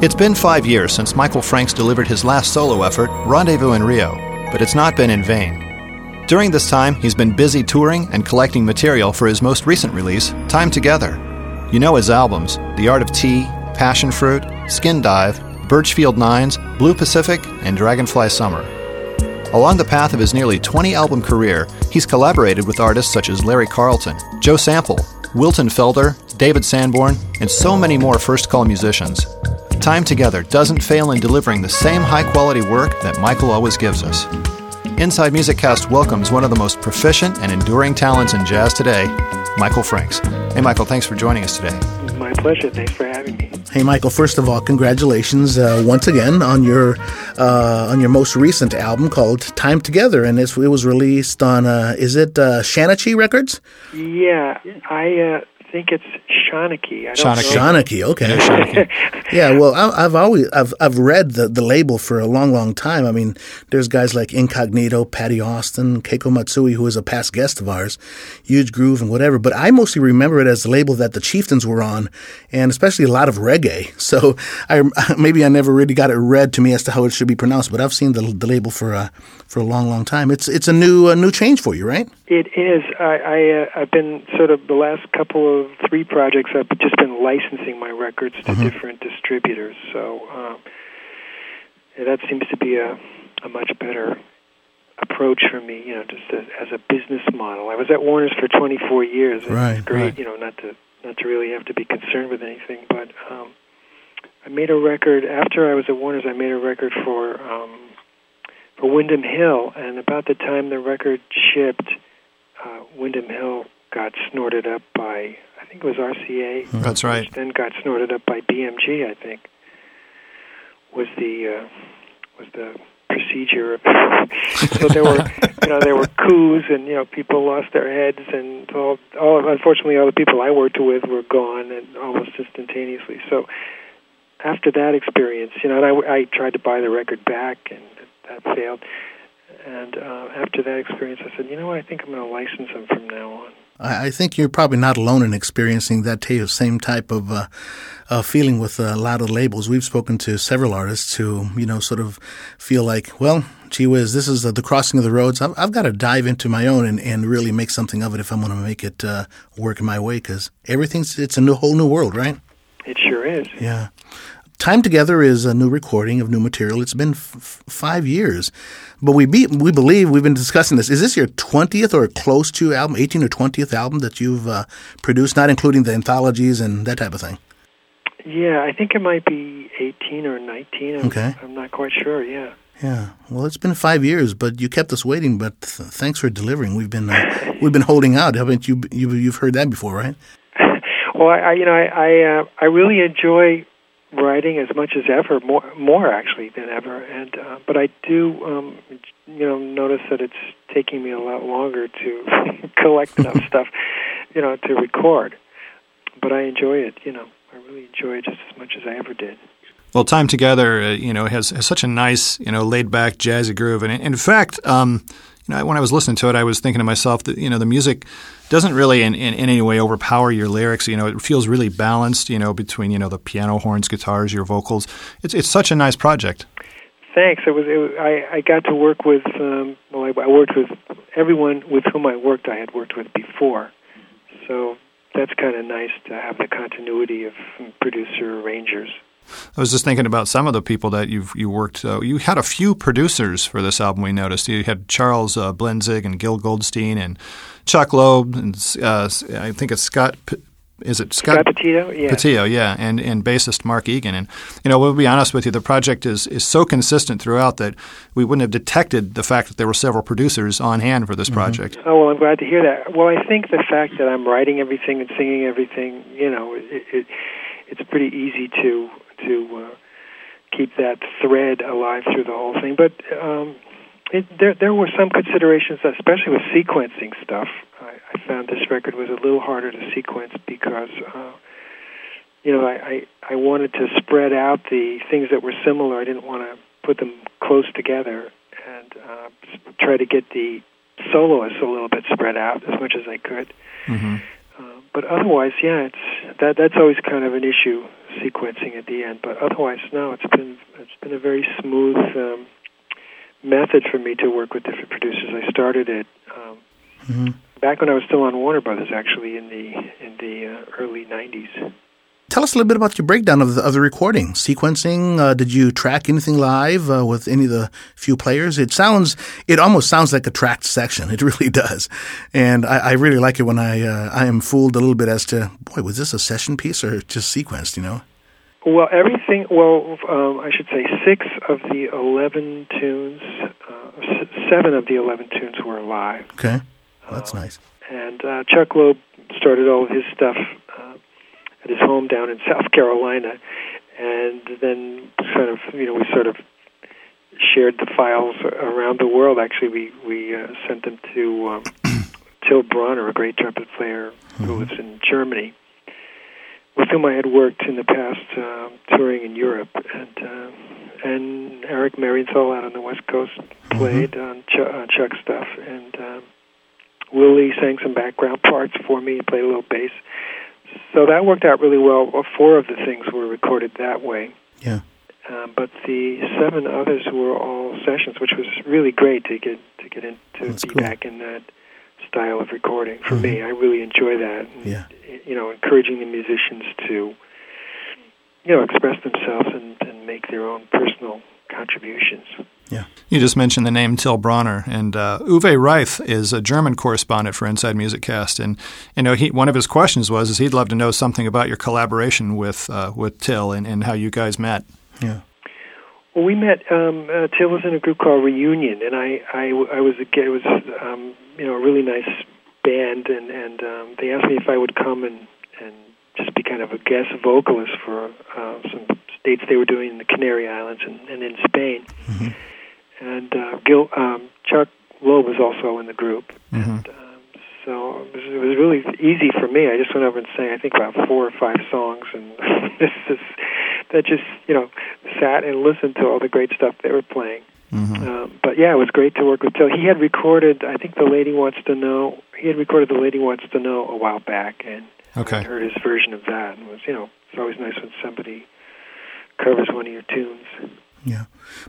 It's been five years since Michael Franks delivered his last solo effort, Rendezvous in Rio, but it's not been in vain. During this time, he's been busy touring and collecting material for his most recent release, Time Together. You know his albums The Art of Tea, Passion Fruit, Skin Dive, Burchfield Nines, Blue Pacific, and Dragonfly Summer. Along the path of his nearly 20 album career, he's collaborated with artists such as Larry Carlton, Joe Sample, Wilton Felder, David Sanborn, and so many more first call musicians. Time Together doesn't fail in delivering the same high quality work that Michael always gives us. Inside Music Cast welcomes one of the most proficient and enduring talents in jazz today, Michael Franks. Hey, Michael, thanks for joining us today. My pleasure. Thanks for having me. Hey, Michael. First of all, congratulations uh, once again on your uh, on your most recent album called "Time Together," and it was released on uh, is it uh, Shanachie Records? Yeah, I uh, think it's Shanachie. I don't Shanachie. know. Shanachie, okay. yeah, well, I, I've always I've I've read the, the label for a long, long time. I mean, there's guys like Incognito, Patti Austin, Keiko Matsui, who is a past guest of ours, Huge Groove, and whatever. But I mostly remember it as the label that the Chieftains were on, and especially a lot of reggae. So I maybe I never really got it read to me as to how it should be pronounced. But I've seen the, the label for a for a long, long time. It's it's a new a new change for you, right? It is. I, I uh, I've been sort of the last couple of three projects. I've just been licensing my records to different distributors. So um, that seems to be a a much better approach for me. You know, just as, as a business model. I was at Warner's for 24 years. and Right, It's great. right. You know, not to not to really have to be concerned with anything, but. um I made a record after I was at Warner's. I made a record for um, for Windham Hill, and about the time the record shipped, uh, Windham Hill got snorted up by think it was RCA. That's right. Which then got snorted up by BMG. I think was the uh, was the procedure. so there were you know there were coups, and you know people lost their heads, and all, all unfortunately all the people I worked with were gone, and almost instantaneously. So after that experience, you know, and I, I tried to buy the record back, and that failed. And uh, after that experience, I said, you know what? I think I'm going to license them from now on. I think you're probably not alone in experiencing that same type of uh, uh, feeling with a lot of labels. We've spoken to several artists who, you know, sort of feel like, well, gee whiz, this is uh, the crossing of the roads. I've, I've got to dive into my own and, and really make something of it if I'm going to make it uh, work my way because everything's, it's a new, whole new world, right? It sure is. Yeah. Time Together is a new recording of new material. It's been f- five years, but we be, we believe we've been discussing this. Is this your twentieth or close to album, eighteen or twentieth album that you've uh, produced, not including the anthologies and that type of thing? Yeah, I think it might be 18 or 19. I'm, Okay. I'm not quite sure. Yeah. Yeah. Well, it's been five years, but you kept us waiting. But th- thanks for delivering. We've been uh, we've been holding out. Haven't you? you you've heard that before, right? well, I, I you know, I I, uh, I really enjoy writing as much as ever, more more actually than ever. And uh, but I do, um, you know, notice that it's taking me a lot longer to collect enough stuff, you know, to record. But I enjoy it. You know, I really enjoy it just as much as I ever did. Well, Time Together, uh, you know, has, has such a nice, you know, laid back jazzy groove. And in fact, um, you know, when I was listening to it, I was thinking to myself that, you know, the music doesn't really in, in, in any way overpower your lyrics. You know, it feels really balanced, you know, between, you know, the piano, horns, guitars, your vocals. It's, it's such a nice project. Thanks. It was. It I, I got to work with. Um, well, I, I worked with everyone with whom I worked. I had worked with before, so that's kind of nice to have the continuity of producer arrangers. I was just thinking about some of the people that you've you worked. Uh, you had a few producers for this album. We noticed you had Charles uh, Blenzig and Gil Goldstein and Chuck Loeb and uh, I think it's Scott. P- is it Scott, Scott Petito? Yeah. Petito, yeah, and and bassist Mark Egan. And you know, we'll be honest with you, the project is is so consistent throughout that we wouldn't have detected the fact that there were several producers on hand for this project. Oh well, I'm glad to hear that. Well, I think the fact that I'm writing everything and singing everything, you know, it, it it's pretty easy to to uh, keep that thread alive through the whole thing. But um, it, there there were some considerations, especially with sequencing stuff. I, I found this record was a little harder to sequence because. Uh, you know, I, I I wanted to spread out the things that were similar. I didn't want to put them close together, and uh, try to get the soloists a little bit spread out as much as I could. hmm Uh, but otherwise, yeah, it's that that's always kind of an issue sequencing at the end. But otherwise, no, it's been it's been a very smooth um, method for me to work with different producers. I started it um, mm-hmm. back when I was still on Warner Brothers, actually in the in the uh, early '90s. Tell us a little bit about your breakdown of the, of the recording, sequencing. Uh, did you track anything live uh, with any of the few players? It sounds, it almost sounds like a tracked section. It really does, and I, I really like it when I uh, I am fooled a little bit as to boy, was this a session piece or just sequenced? You know. Well, everything. Well, um, I should say six of the eleven tunes, uh, seven of the eleven tunes were live. Okay, well, that's um, nice. And uh, Chuck Loeb started all of his stuff at his home down in South Carolina, and then sort of you know we sort of shared the files around the world. Actually, we we uh, sent them to um, Till Brönner, a great trumpet player mm-hmm. who lives in Germany, with whom I had worked in the past uh, touring in Europe, and uh, and Eric Marienthal out on the West Coast mm-hmm. played mm-hmm. on, Ch- on Chuck stuff, and um, Willie sang some background parts for me, played a little bass so that worked out really well. Four of the things were recorded that way. Yeah. Um, but the seven others were all sessions, which was really great to get to get into That's be cool. back in that style of recording. For mm-hmm. me, I really enjoy that. And, yeah. You know, encouraging the musicians to you know express themselves and, and make their own personal contributions. Yeah. You just mentioned the name Till Brönner, and uh, Uwe Reith is a German correspondent for Inside Music Cast, and you know he one of his questions was is he'd love to know something about your collaboration with uh, with Till and, and how you guys met. Yeah. Well, we met. Um, uh, Till was in a group called Reunion, and I I, I was a, it was um, you know a really nice band, and and um, they asked me if I would come and and just be kind of a guest vocalist for uh, some dates they were doing in the Canary Islands and, and in Spain. Mm-hmm and uh, Gil um, Chuck Loeb was also in the group. Mm-hmm. And, um, so it was, it was really easy for me. I just went over and sang, I think, about four or five songs, and this is that just you know sat and listened to all the great stuff they were playing. Mm-hmm. Um, but yeah, it was great to work with Till. He had recorded, I think, "The Lady Wants to Know." He had recorded "The Lady Wants to Know" a while back, and okay. I heard his version of that, and was you know it's always nice when somebody covers one of your tunes. Yeah,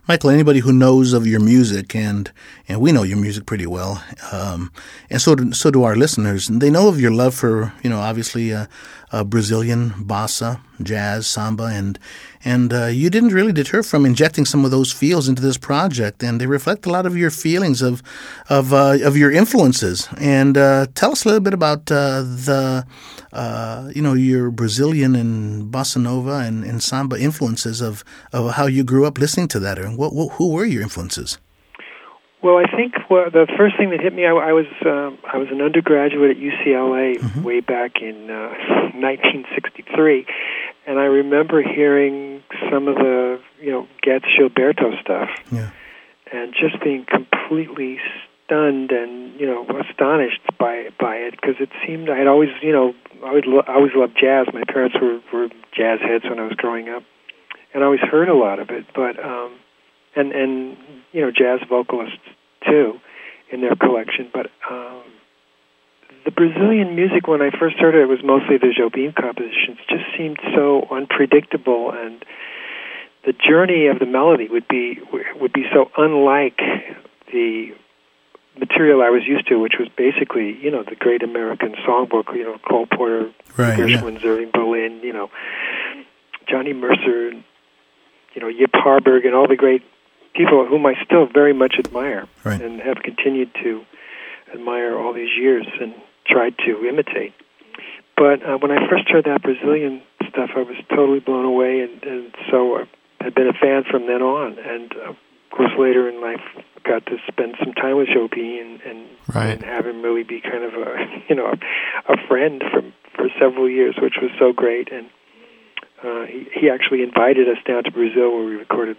Michael. Anybody who knows of your music, and and we know your music pretty well, um, and so do, so do our listeners. And they know of your love for you know obviously uh, uh, Brazilian bossa, jazz, samba, and and uh, you didn't really deter from injecting some of those feels into this project, and they reflect a lot of your feelings of of uh, of your influences. And uh, tell us a little bit about uh, the uh, you know your Brazilian and bossa nova and, and samba influences of of how you grew up listening to that, and what, what who were your influences? Well, I think well, the first thing that hit me, I, I was uh, I was an undergraduate at UCLA mm-hmm. way back in uh, 1963, and I remember hearing some of the you know Getz Gilberto stuff, yeah. and just being completely stunned and you know astonished by by it because it seemed I had always you know I would lo- I always loved jazz. My parents were were jazz heads when I was growing up, and I always heard a lot of it, but. um and and you know jazz vocalists too in their collection. But um, the Brazilian music, when I first heard it, it was mostly the Jobim compositions. Just seemed so unpredictable, and the journey of the melody would be would be so unlike the material I was used to, which was basically, you know, the great American songbook, you know, Cole Porter, right, Gershwin, yeah. Irving Berlin, you know, Johnny Mercer, you know, Yip Harburg, and all the great people whom I still very much admire right. and have continued to admire all these years and tried to imitate. But uh, when I first heard that Brazilian stuff, I was totally blown away, and, and so I had been a fan from then on. And uh, of course, later in life, got to spend some time with Jobim and and, right. and have him really be kind of a you know a, a friend for for several years, which was so great. And uh, he he actually invited us down to Brazil, where we recorded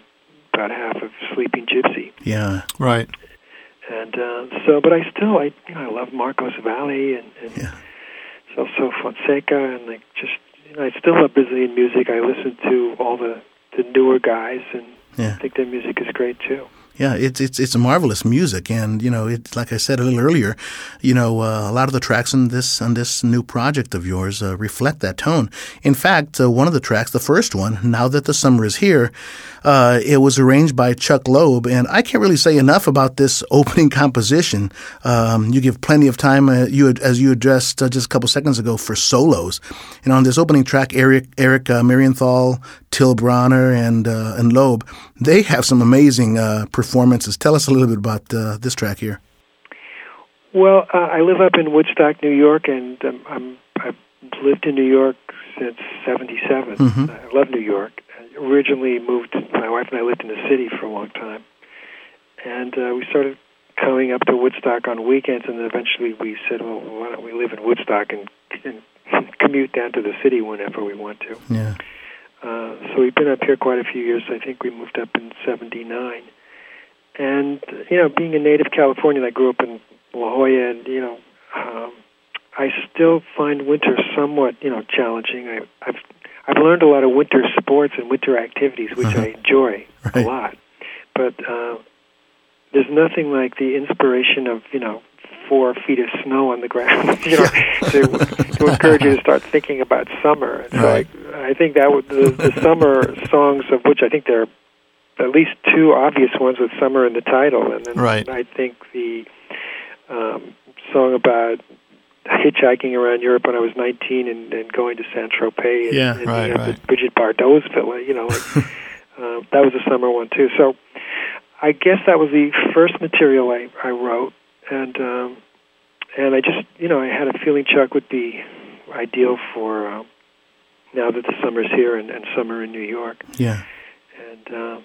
about half of Sleeping Gypsy. Yeah, right. And uh, so, but I still, I you know, I love Marcos Valle and, and yeah. Celso Fonseca, and like just, you know, I still love Brazilian music. I listen to all the the newer guys, and yeah. I think their music is great too. Yeah, it's it's it's marvelous music, and you know, it's like I said a little earlier, you know, uh, a lot of the tracks on this on this new project of yours uh, reflect that tone. In fact, uh, one of the tracks, the first one, "Now That the Summer Is Here," uh, it was arranged by Chuck Loeb, and I can't really say enough about this opening composition. Um, you give plenty of time, uh, you as you addressed uh, just a couple seconds ago, for solos, and on this opening track, Eric Eric Marienthal, Till Brönner, and and Loeb, they have some amazing performances performances. Tell us a little bit about uh, this track here. Well, uh, I live up in Woodstock, New York, and um, I'm, I've lived in New York since '77. Mm-hmm. I love New York. I originally moved. My wife and I lived in the city for a long time, and uh, we started coming up to Woodstock on weekends, and then eventually we said, "Well, why don't we live in Woodstock and, and commute down to the city whenever we want to?" Yeah. Uh, so we've been up here quite a few years. I think we moved up in '79 and you know, being a native Californian, I grew up in La Jolla, and you know, um, I still find winter somewhat you know challenging. I, I've I've learned a lot of winter sports and winter activities, which uh-huh. I enjoy right. a lot. But uh, there's nothing like the inspiration of you know four feet of snow on the ground, you know, to, to encourage you to start thinking about summer. And so right. I, I think that would, the, the summer songs, of which I think there are at least two obvious ones with summer in the title, and then right. I think the um, song about hitchhiking around Europe when I was 19 and, and going to Saint Tropez and, yeah, and right, right. Brigitte Bardot's villa. You know, like, uh, that was a summer one too. So I guess that was the first material I, I wrote, and um, and I just you know I had a feeling Chuck would be ideal for uh, now that the summer's here and, and summer in New York. Yeah, and. Uh,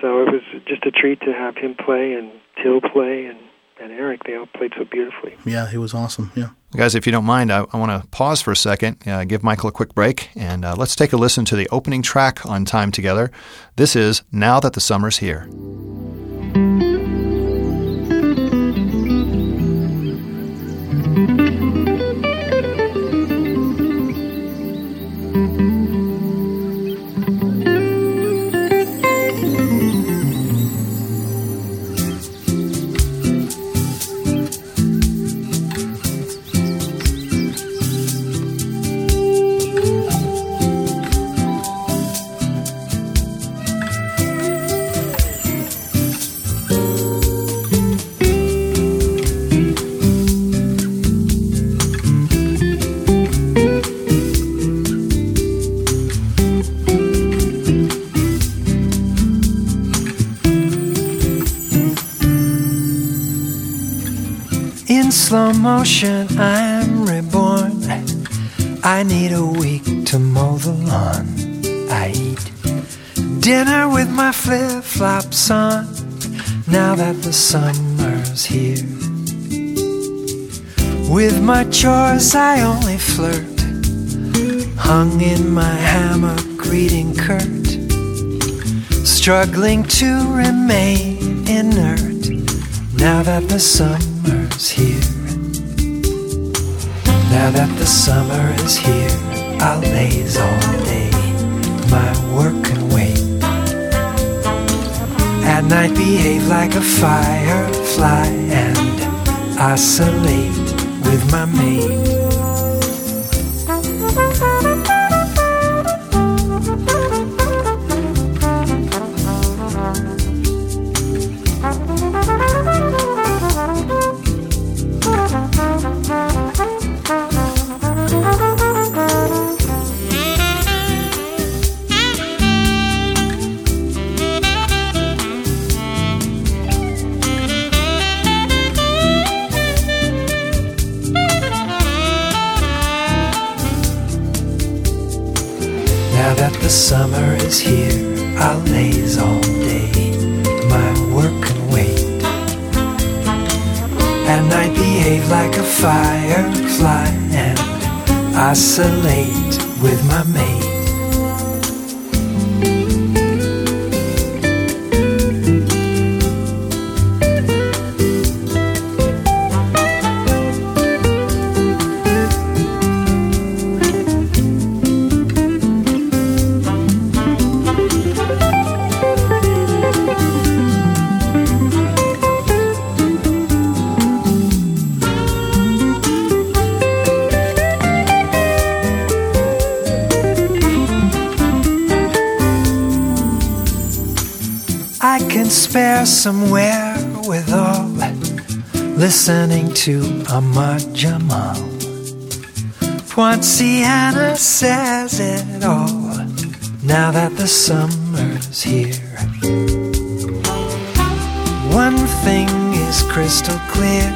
so it was just a treat to have him play and Till play and, and Eric. They all played so beautifully. Yeah, he was awesome. Yeah. Guys, if you don't mind, I, I want to pause for a second, uh, give Michael a quick break, and uh, let's take a listen to the opening track on Time Together. This is Now That the Summer's Here. I'm reborn. I need a week to mow the lawn. I eat dinner with my flip flops on. Now that the summer's here. With my chores, I only flirt. Hung in my hammock, greeting Kurt. Struggling to remain inert. Now that the summer's here. Now that the summer is here, I'll laze all day. My work can wait. At night, behave like a firefly and oscillate with my mate. Oscillate with my mate. Ahmad Jamal. Poinciana says it all now that the summer's here. One thing is crystal clear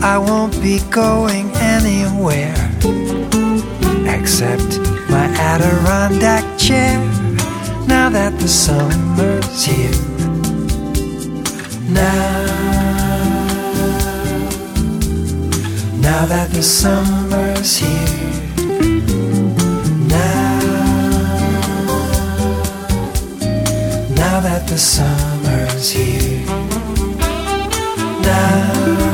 I won't be going anywhere except my Adirondack chair now that the summer's here. Now, now that the summer's here. Now, now that the summer's here. Now.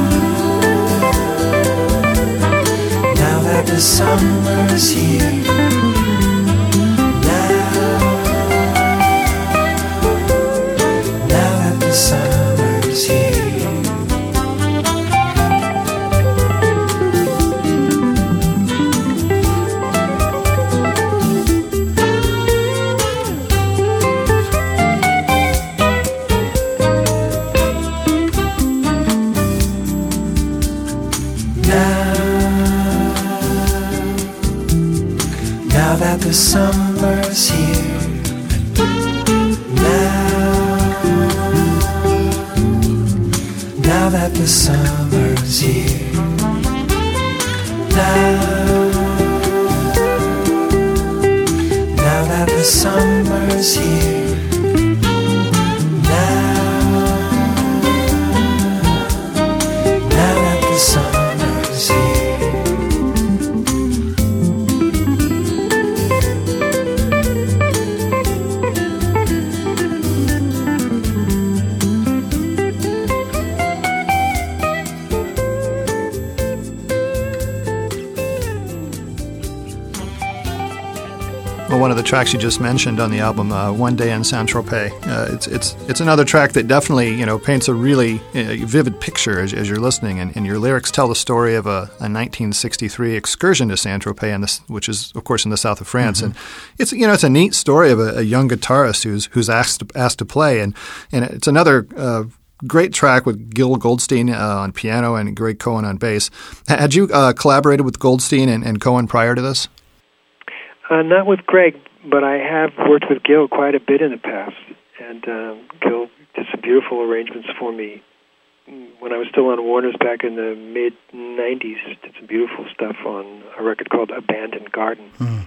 Now that the summer's here tracks you just mentioned on the album, uh, "One Day in Saint Tropez." Uh, it's it's it's another track that definitely you know paints a really uh, vivid picture as, as you're listening, and, and, your lyrics tell the story of a, a 1963 excursion to Saint Tropez, which is of course in the south of France, mm-hmm. and it's you know it's a neat story of a, a young guitarist who's who's asked asked to play, and and it's another. Uh, great track with Gil Goldstein uh, on piano and Greg Cohen on bass. Had you uh, collaborated with Goldstein and, and Cohen prior to this? Uh, not with Greg, but I have worked with Gil quite a bit in the past, and um, Gil did some beautiful arrangements for me when I was still on Warner's back in the mid '90s. Did some beautiful stuff on a record called Abandoned Garden. Mm.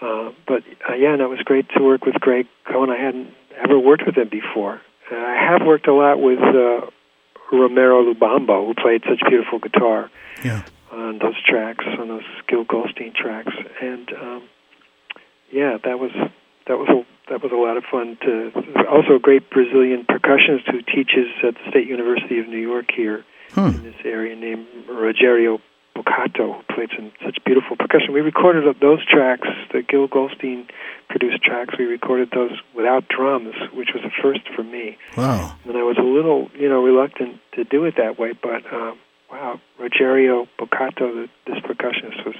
Uh, but uh, yeah, and it was great to work with Greg Cohen. I hadn't ever worked with him before. Uh, I have worked a lot with uh, Romero Lubambo, who played such beautiful guitar. Yeah on those tracks, on those Gil Goldstein tracks, and um, yeah, that was that was a that was a lot of fun. To also a great Brazilian percussionist who teaches at the State University of New York here hmm. in this area, named Rogerio Boccato, who played some such beautiful percussion. We recorded those tracks, the Gil Goldstein produced tracks. We recorded those without drums, which was a first for me. Wow! And I was a little, you know, reluctant to do it that way, but. Um, wow, Rogerio Boccato, this percussionist, was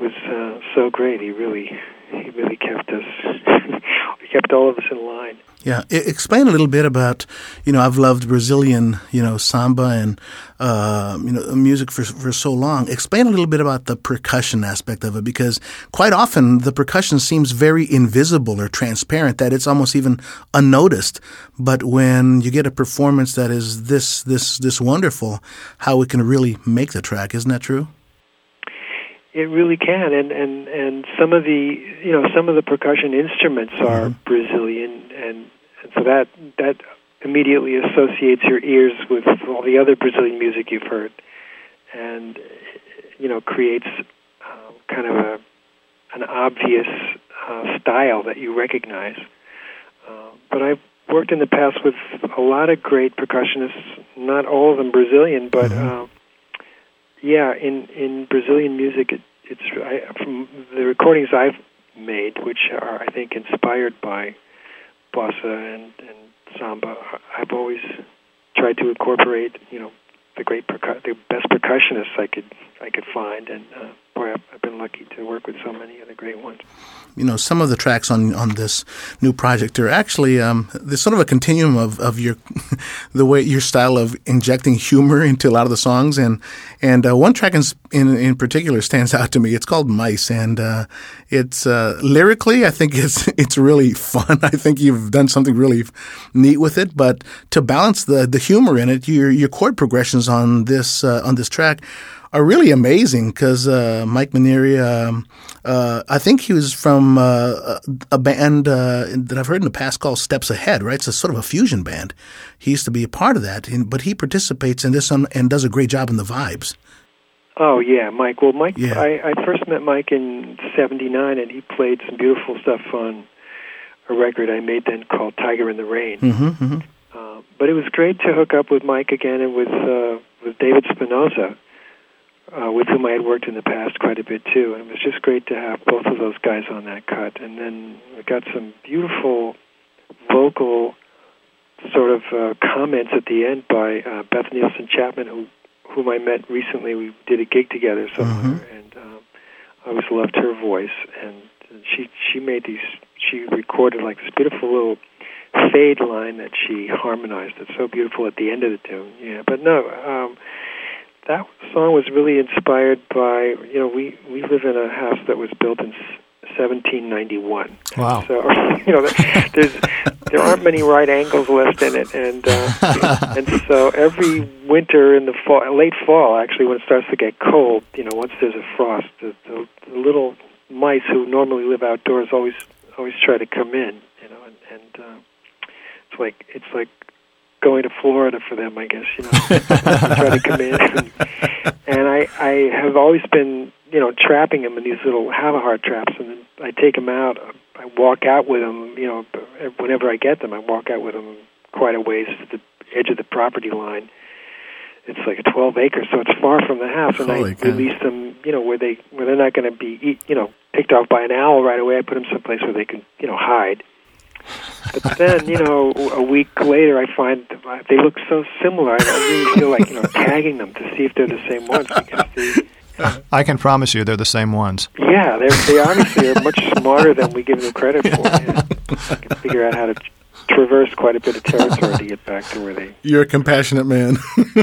was uh, so great. He really he really kept us he kept all of us in line. Yeah, I- explain a little bit about you know I've loved Brazilian you know samba and uh, you know music for for so long. Explain a little bit about the percussion aspect of it because quite often the percussion seems very invisible or transparent that it's almost even unnoticed. But when you get a performance that is this this this wonderful, how it can really make the track, isn't that true? It really can, and and and some of the you know some of the percussion instruments are mm-hmm. Brazilian, and, and so that that immediately associates your ears with all the other Brazilian music you've heard, and you know creates uh, kind of a an obvious uh, style that you recognize. Uh, but I've worked in the past with a lot of great percussionists, not all of them Brazilian, but mm-hmm. uh, yeah, in in Brazilian music, it, it's I, from the recordings I've made, which are I think inspired by bossa and, and samba. I've always tried to incorporate, you know, the great percu- the best percussionists I could I could find, and uh, I've, been lucky to work with so many of the great ones you know, some of the tracks on, on this new project are actually um, there's sort of a continuum of, of your the way your style of injecting humor into a lot of the songs, and and uh, one track in, in, in particular stands out to me. It's called Mice, and uh, it's uh, lyrically I think it's it's really fun. I think you've done something really neat with it, but to balance the the humor in it, your your chord progressions on this uh, on this track are really amazing because uh, Mike Mainieri, um, uh, I think he was from uh, a band uh, that I've heard in the past called Steps Ahead, right? It's a sort of a fusion band. He used to be a part of that, but he participates in this and does a great job in the vibes. Oh yeah, Mike. Well, Mike, yeah. I, I first met Mike in '79, and he played some beautiful stuff on a record I made then called "Tiger in the Rain." Mm-hmm, mm-hmm. Uh, but it was great to hook up with Mike again and with uh, with David Spinozza uh, with whom I had worked in the past quite a bit too. And it was just great to have both of those guys on that cut. And then we got some beautiful vocal sort of uh, comments at the end by uh, Beth Nielsen Chapman, who whom I met recently. We did a gig together somewhere, mm-hmm. and um, I always loved her voice. And she she made these. She recorded like this beautiful little fade line that she harmonized. It's so beautiful at the end of the tune. Yeah, but no. Um, that song was really inspired by you know we we live in a house that was built in 1791. Wow. So you know there's there aren't many right angles left in it, and uh, and so every winter in the fall, late fall actually, when it starts to get cold, you know, once there's a frost, the, the, the little mice who normally live outdoors always always try to come in, you know, and, and uh, it's like it's like going to Florida for them, I guess. You know, try to come in, and, and I I have always been you know trapping them in these little Havahart traps, and then I take them out. I walk out with them. You know, whenever I get them, I walk out with them quite a ways to the edge of the property line. It's like a 12 acres, so it's far from the house, and Holy I God. release them. You know, where they where they're not going to be eat, you know picked off by an owl right away. I put them someplace where they can you know hide but then, you know, a week later, I find they look so similar. I really feel like you know tagging them to see if they're the same ones because they. I can promise you, they're the same ones. Yeah, they they obviously are much smarter than we give them credit for. Yeah. I can figure out how to traverse quite a bit of territory to get back to where they. You're a compassionate man. well,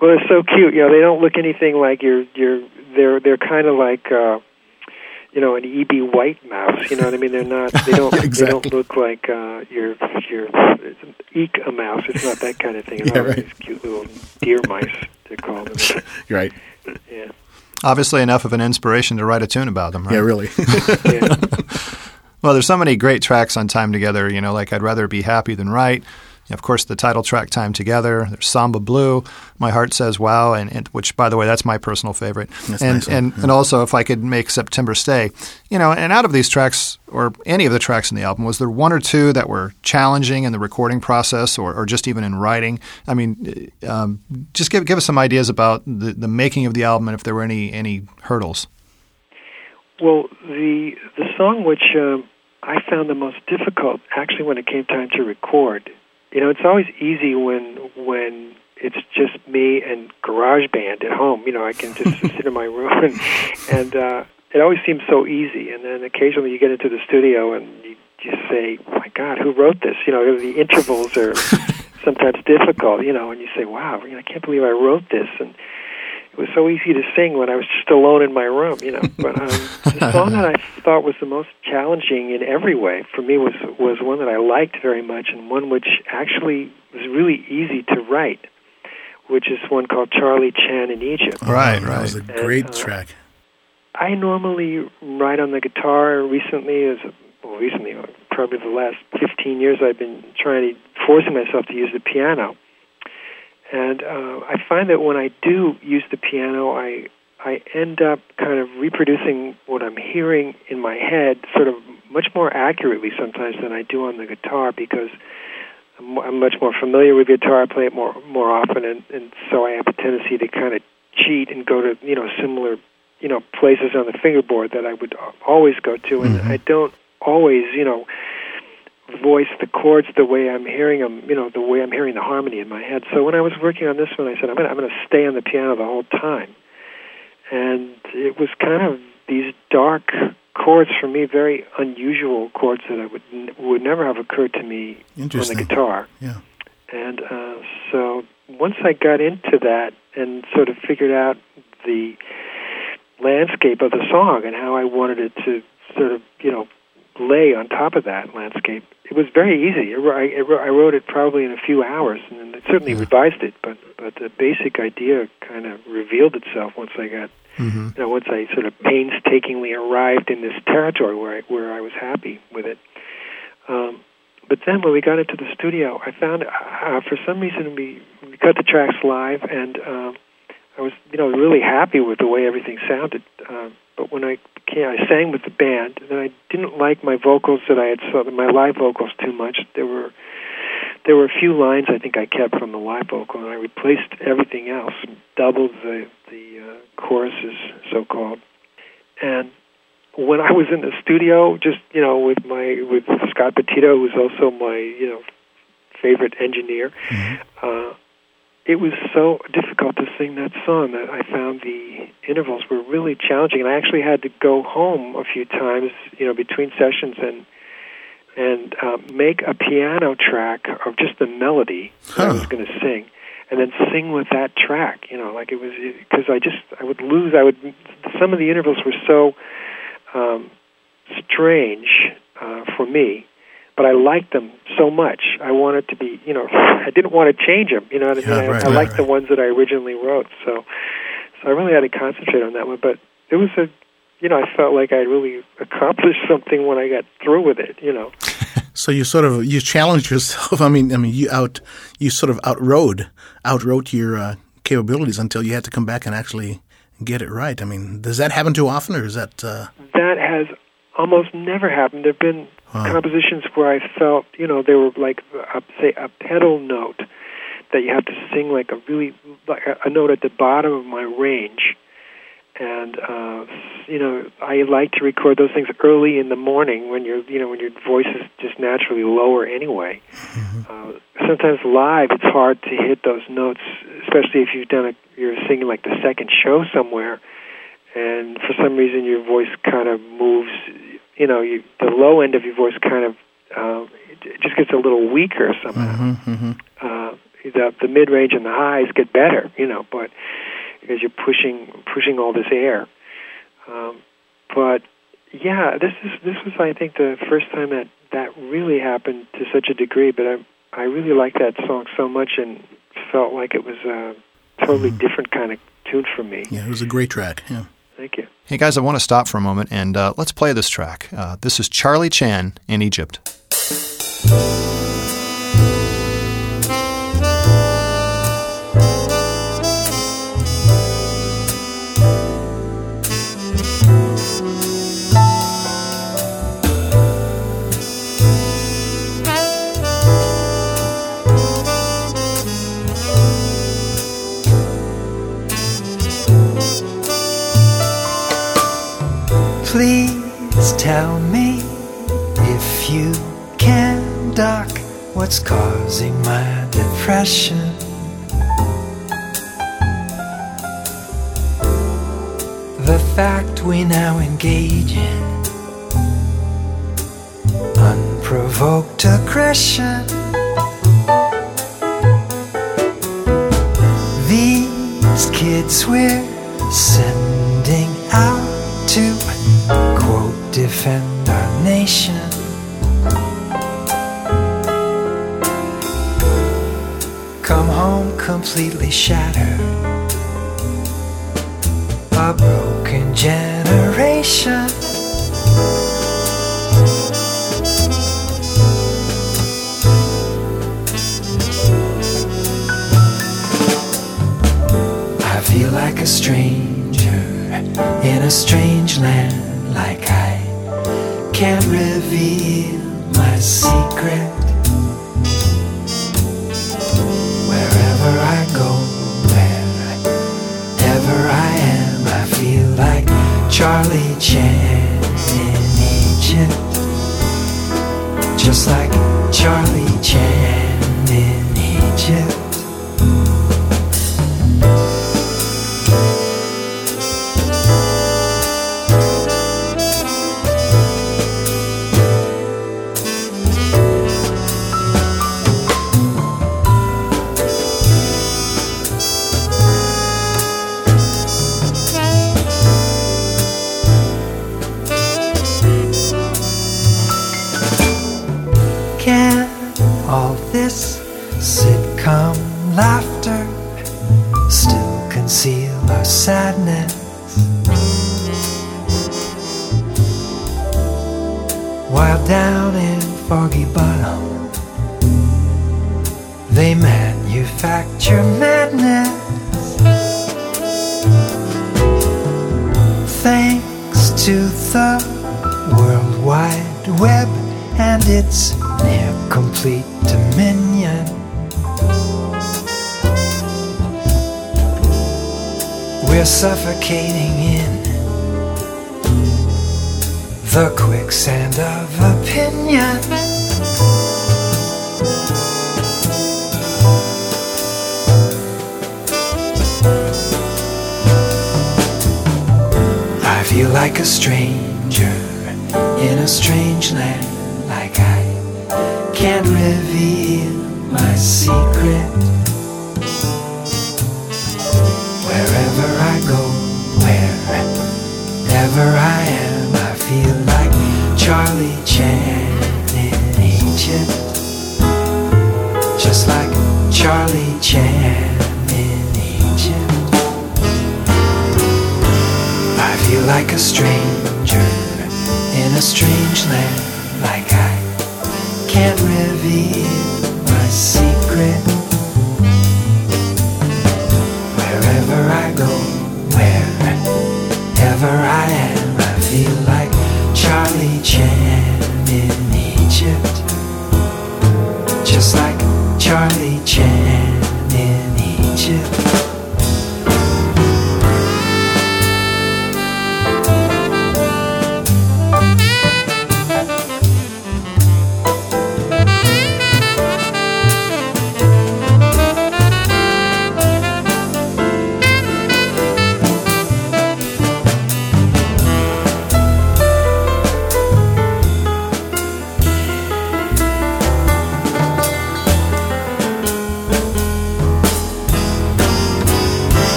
they're so cute. You know, they don't look anything like your your. They're they're kind of like. uh you know an E.B. White mouse. You know what I mean? They're not. They don't. exactly. They don't look like uh, your your eek a mouse. It's not that kind of thing. It's yeah, right. These cute little deer mice. They call them. Right. Yeah. Obviously, enough of an inspiration to write a tune about them. Right? Yeah, really. yeah. Well, there's so many great tracks on Time Together. You know, like I'd rather be happy than right of course, the title track "Time Together." There's "Samba Blue," "My Heart Says Wow," and, and which, by the way, that's my personal favorite. That's and nice and yeah. and also, if I could make September stay, you know, and out of these tracks or any of the tracks in the album, was there one or two that were challenging in the recording process, or, or just even in writing? I mean, um, just give give us some ideas about the, the making of the album, and if there were any any hurdles. Well, the the song which uh, I found the most difficult, actually, when it came time to record you know, it's always easy when when it's just me and GarageBand at home. You know, I can just sit in my room and and uh, it always seems so easy. And then occasionally you get into the studio and you just say, oh "My God, who wrote this?" You know, the intervals are sometimes difficult. You know, and you say, "Wow, I can't believe I wrote this." And it was so easy to sing when I was just alone in my room, you know. But um, the song that I thought was the most challenging in every way for me was was one that I liked very much, and one which actually was really easy to write, which is one called Charlie Chan in Egypt. Right, right. That was a great and, uh, track. I normally write on the guitar. Recently, as well, recently, probably the last 15 years, I've been trying to forcing myself to use the piano and uh, I find that when I do use the piano, I I end up kind of reproducing what I'm hearing in my head, sort of much more accurately sometimes than I do on the guitar because I'm, I'm much more familiar with guitar. I play it more more often, and, and so I have a tendency to kind of cheat and go to you know similar you know places on the fingerboard that I would always go to, and mm-hmm. I don't always you know voice the chords the way I'm hearing them, you know, the way I'm hearing the harmony in my head. So when I was working on this one, I said, I'm going to I'm to stay on the piano the whole time. and it was kind of these dark chords for me, very unusual chords that I would would never have occurred to me on the guitar. Yeah. And uh, so once I got into that and sort of figured out the landscape of the song and how I wanted it to sort of, you know, lay on top of that landscape, it was very easy. I, I wrote it probably in a few hours, and I certainly yeah. revised it. But but the basic idea kind of revealed itself once I got, mm-hmm. you know, once I sort of painstakingly arrived in this territory where I, where I was happy with it. Um, but then when we got into the studio, I found uh, for some reason we, we cut the tracks live, and um, I was you know really happy with the way everything sounded. Uh, but when I came, I sang with the band, and I didn't like my vocals that I had saw my live vocals too much. There were there were a few lines I think I kept from the live vocal, and I replaced everything else, doubled the the uh, choruses, so called, and when I was in the studio, just you know, with my with Scott Petito, who's also my you know favorite engineer, mm-hmm. uh, it was so difficult to sing that song that I found the intervals were really challenging, and I actually had to go home a few times, you know, between sessions and and uh, make a piano track of just the melody huh. that I was going to sing, and then sing with that track. You know, like it was because I just I would lose. I would some of the intervals were so um, strange uh, for me, but I liked them so much. I wanted to be, you know, I didn't want to change them. You know what I mean? Yeah, right, I, I liked right. the ones that I originally wrote, so so I really had to concentrate on that one. But it was a, you know, I felt like I really accomplished something when I got through with it. You know. so you sort of you challenged yourself. I mean, I mean, you out you sort of outrode outwrote your uh, capabilities until you had to come back and actually get it right. I mean, does that happen too often, or is that? Uh... That has almost never happened. There've been wow. compositions where I felt, you know, they were like, a, say, a pedal note that you have to sing like a really like a, a note at the bottom of my range, and uh, you know, I like to record those things early in the morning when you're, you know, when your voice is just naturally lower anyway. Mm-hmm. Uh, sometimes live, it's hard to hit those notes, especially if you've done a, you're singing like the second show somewhere, and for some reason your voice kind of moves. You know, you, the low end of your voice kind of uh, it just gets a little weaker somehow. Mm-hmm, mm-hmm. Uh, the the mid range and the highs get better, you know, but because you're pushing pushing all this air. Um, but yeah, this is this was I think the first time that that really happened to such a degree. But I I really liked that song so much and felt like it was a totally mm. different kind of tune for me. Yeah, it was a great track. Yeah. Thank you. Hey guys, I want to stop for a moment and uh, let's play this track. Uh, this is Charlie Chan in Egypt. Tell me if you can, Doc, what's causing my depression? The fact we now engage in unprovoked aggression. These kids we're sending out defend our nation. Come home completely shattered, a broken generation. I feel like a stranger in a strange land, can't reveal my secret.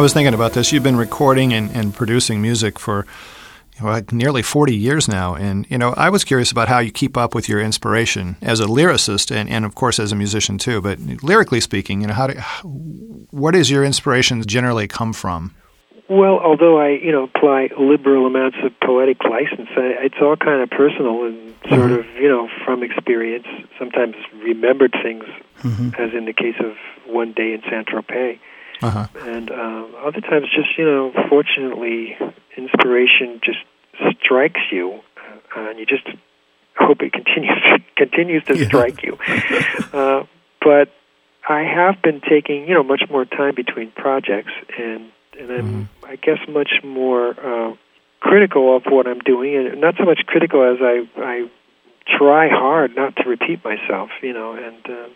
I was thinking about this. You've been recording and, and producing music for you know, like nearly 40 years now. And, you know, I was curious about how you keep up with your inspiration as a lyricist and, and of course, as a musician too. But lyrically speaking, you know, how do, where does your inspiration generally come from? Well, although I, you know, apply liberal amounts of poetic license, I, it's all kind of personal and sort mm-hmm. of, you know, from experience. Sometimes remembered things, mm-hmm. as in the case of One Day in Saint Tropez. Uh-huh. And um, other times, just you know, fortunately, inspiration just strikes you, uh, and you just hope it continues continues to yeah. strike you. uh, but I have been taking you know much more time between projects, and and I'm mm-hmm. I guess much more uh, critical of what I'm doing, and not so much critical as I I try hard not to repeat myself, you know, and. Uh,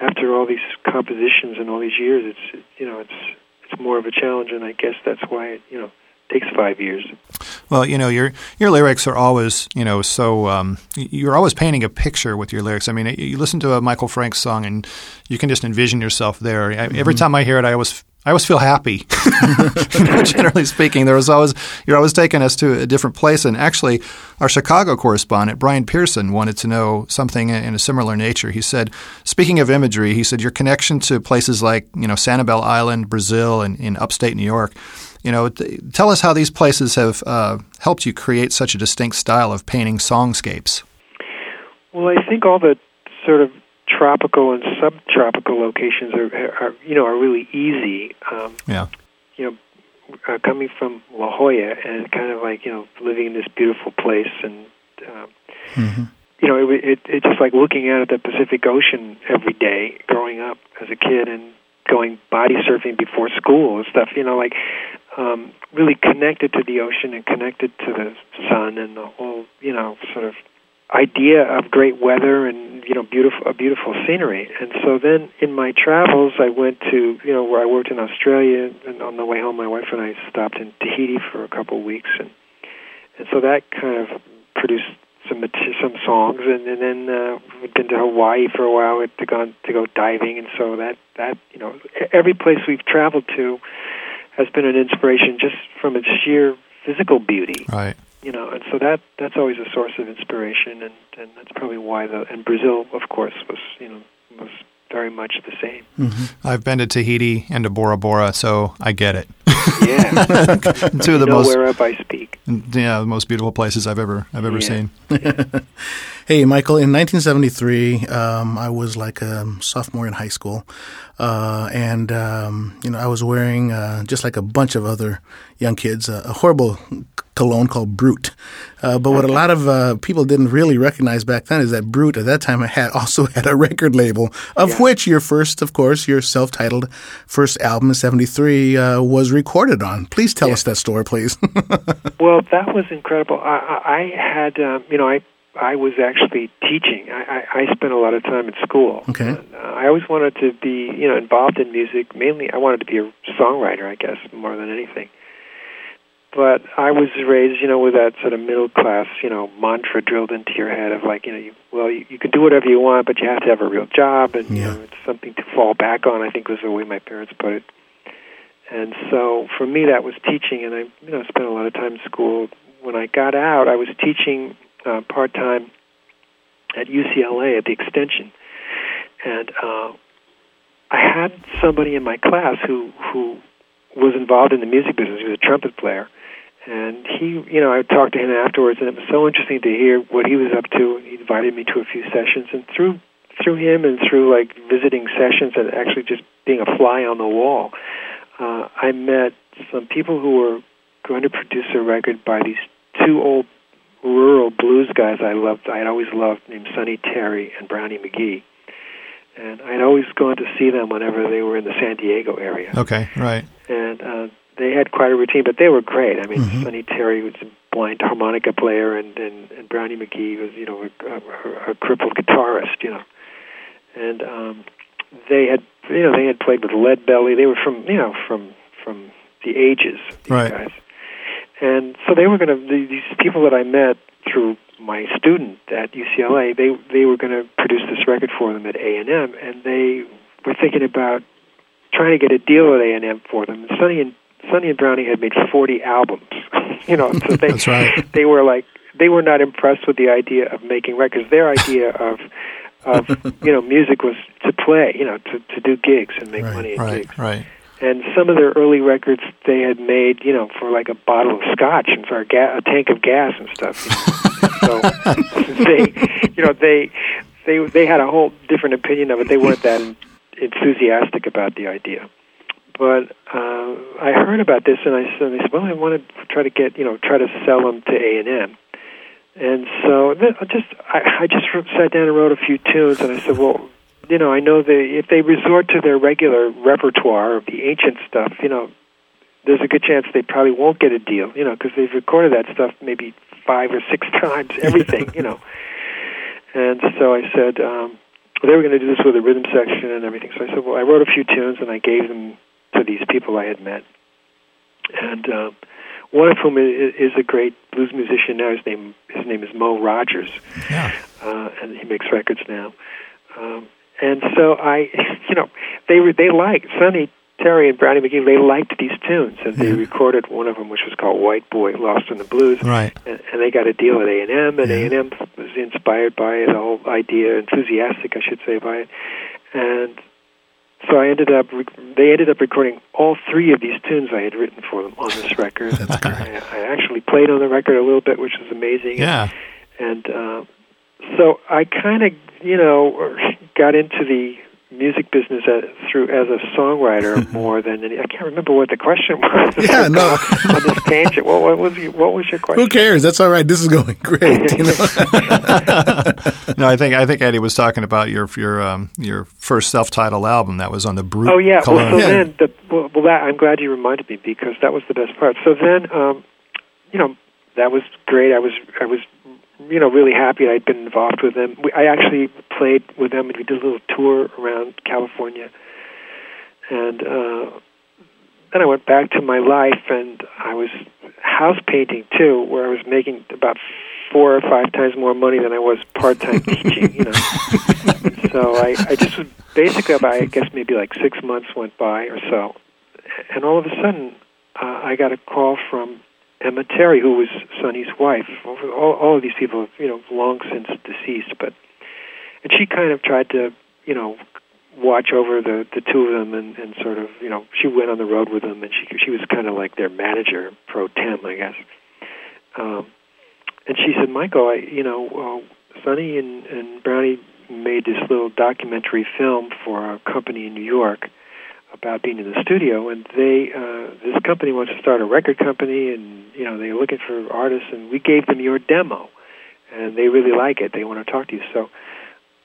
after all these compositions and all these years, it's you know it's it's more of a challenge, and I guess that's why it you know takes five years. Well, you know your your lyrics are always you know so um, you're always painting a picture with your lyrics. I mean, you listen to a Michael Franks song and you can just envision yourself there. Mm-hmm. Every time I hear it, I always I always feel happy. generally speaking, there was always you're always taking us to a different place. And actually, our Chicago correspondent Brian Pearson wanted to know something in a similar nature. He said, speaking of imagery, he said your connection to places like you know Sanibel Island, Brazil, and in upstate New York. You know, tell us how these places have uh, helped you create such a distinct style of painting songscapes. Well, I think all the sort of tropical and subtropical locations are, are you know are really easy. Um, yeah. You know, uh, coming from La Jolla and kind of like you know living in this beautiful place and um, mm-hmm. you know, it, it it's just like looking out at the Pacific Ocean every day growing up as a kid and going body surfing before school and stuff. You know, like um, really connected to the ocean and connected to the sun and the whole, you know, sort of idea of great weather and you know beautiful a beautiful scenery. And so then in my travels i went to you know where i worked in australia and on the way home my wife and i stopped in tahiti for a couple of weeks. And and so that kind of produced some some songs. And, and then uh we've been to hawaii for a while. To go to go diving. And so that that you know every place we've traveled to has been an inspiration just from its sheer physical beauty. Right you know, and so that that's always a source of inspiration, and and that's probably why the and Brazil, of course, was you know was very much the same. Mm-hmm. I've been to Tahiti and to Bora Bora, so I get it. Yeah, two of the most whereof I speak. Yeah, the most beautiful places I've ever I've ever Yeah. seen. Hey, Michael, in 1973, um, I was like a sophomore in high school. Uh, and, um, you know, I was wearing, uh, just like a bunch of other young kids, uh, a horrible cologne called Brut. Uh, but what a lot of uh, people didn't really recognize back then is that Brut at that time had also had a record label, of Yeah. which your first, of course, your self-titled first album in 73 uh, was recorded on. Please tell Yeah. us that story, please. Well, that was incredible. I, I, I had, um, you know, I I was actually teaching. I, I, I spent a lot of time at school. Okay. And, uh, I always wanted to be, you know, involved in music. Mainly, I wanted to be a songwriter, I guess, more than anything. But I was raised, you know, with that sort of middle class, you know, mantra drilled into your head of like, you know, you, well, you, you can do whatever you want, but you have to have a real job, and you know, it's something to fall back on. I think was the way my parents put it. And so for me, that was teaching, and I, you know, spent a lot of time in school. When I got out, I was teaching uh, part time at UCLA at the Extension, and uh, I had somebody in my class who who was involved in the music business. He was a trumpet player, and he, you know, I talked to him afterwards, and it was so interesting to hear what he was up to. He invited me to a few sessions, and through through him and through like visiting sessions and actually just being a fly on the wall, uh, I met some people who were going to produce a record by these two old rural blues guys I loved. I'd always loved named Sonny Terry and Brownie McGhee, and I'd always gone to see them whenever they were in the San Diego area Okay, right. and uh, they had quite a routine, but they were great. I mean, Sonny Terry was a blind harmonica player, and and, and Brownie McGhee was you know a, a, a crippled guitarist, you know, and um, they had you know they had played with Lead Belly. They were from you know from from the ages, these Right. guys, and so they were going to these people that I met through my student at UCLA. They they were going to produce this record for them at A and M, and they were thinking about trying to get a deal at A and M for them. And Sonny and Sonny and Brownie had made forty albums, you know, so they That's right. they were like they were not impressed with the idea of making records. Their idea of of you know music was to play, you know, to to do gigs and make Right, money at Right, gigs. right. And some of their early records they had made, you know, for like a bottle of scotch and for a, ga- a tank of gas and stuff. You know? so they, you know, they they they had a whole different opinion of it. They weren't that enthusiastic about the idea. But uh, I heard about this, and I said, "Well, I want to try to get, you know, try to sell them to A and M." And so then I just I, I just sat down and wrote a few tunes, and I said, "Well, you know, I know they if they resort to their regular repertoire of the ancient stuff, you know, there's a good chance they probably won't get a deal, you know, because they've recorded that stuff maybe five or six times, everything, you know." And so I said um, they were going to do this with a rhythm section and everything. So I said, "Well, I wrote a few tunes and I gave them to these people I had met, and." Um, one of whom is, is a great blues musician now. His name his name is Mo Rogers, Yeah. uh, and he makes records now. Um, and so I, you know, they were they liked Sonny Terry and Brownie McGhee. They liked these tunes, and they Yeah. recorded one of them, which was called "White Boy Lost in the Blues." Right. And, and they got a deal at A and M, and A and M was inspired by it, the whole idea, enthusiastic, I should say, by it. And so I ended up, rec- they ended up recording all three of these tunes I had written for them on this record. That's great. I, I actually played on the record a little bit, which was amazing. Yeah. And uh, so I kind of, you know, got into the music business as, through as a songwriter more than any. I can't remember what the question was. Yeah, no. on this tangent. What, what was your, what was your question? Who cares? That's all right. This is going great. You know? no, I think I think Eddie was talking about your your um, your first self-titled album that was on the Brut. Oh yeah. Cologne. Well, so Yeah. then the well, well, that I'm glad you reminded me because that was the best part. So then, um, you know, that was great. I was I was you know really happy I'd been involved with them. We, I actually played with them and we did a little tour around California, and uh, then I went back to my life and I was house painting too, where I was making about four or five times more money than I was part time teaching. You know, so I I just was basically about I guess maybe like six months went by or so, and all of a sudden uh, I got a call from Emma Terry, who was Sonny's wife. All, all of these people, you know, long since deceased, but and she kind of tried to, you know, watch over the the two of them and and sort of, you know, she went on the road with them, and she she was kind of like their manager pro tem, I guess. Um, and she said, Michael, I, you know, uh, Sonny and and Brownie made this little documentary film for a company in New York about being in the studio, and they uh, this company wants to start a record company, and you know they're looking for artists, and we gave them your demo, and they really like it. They want to talk to you. So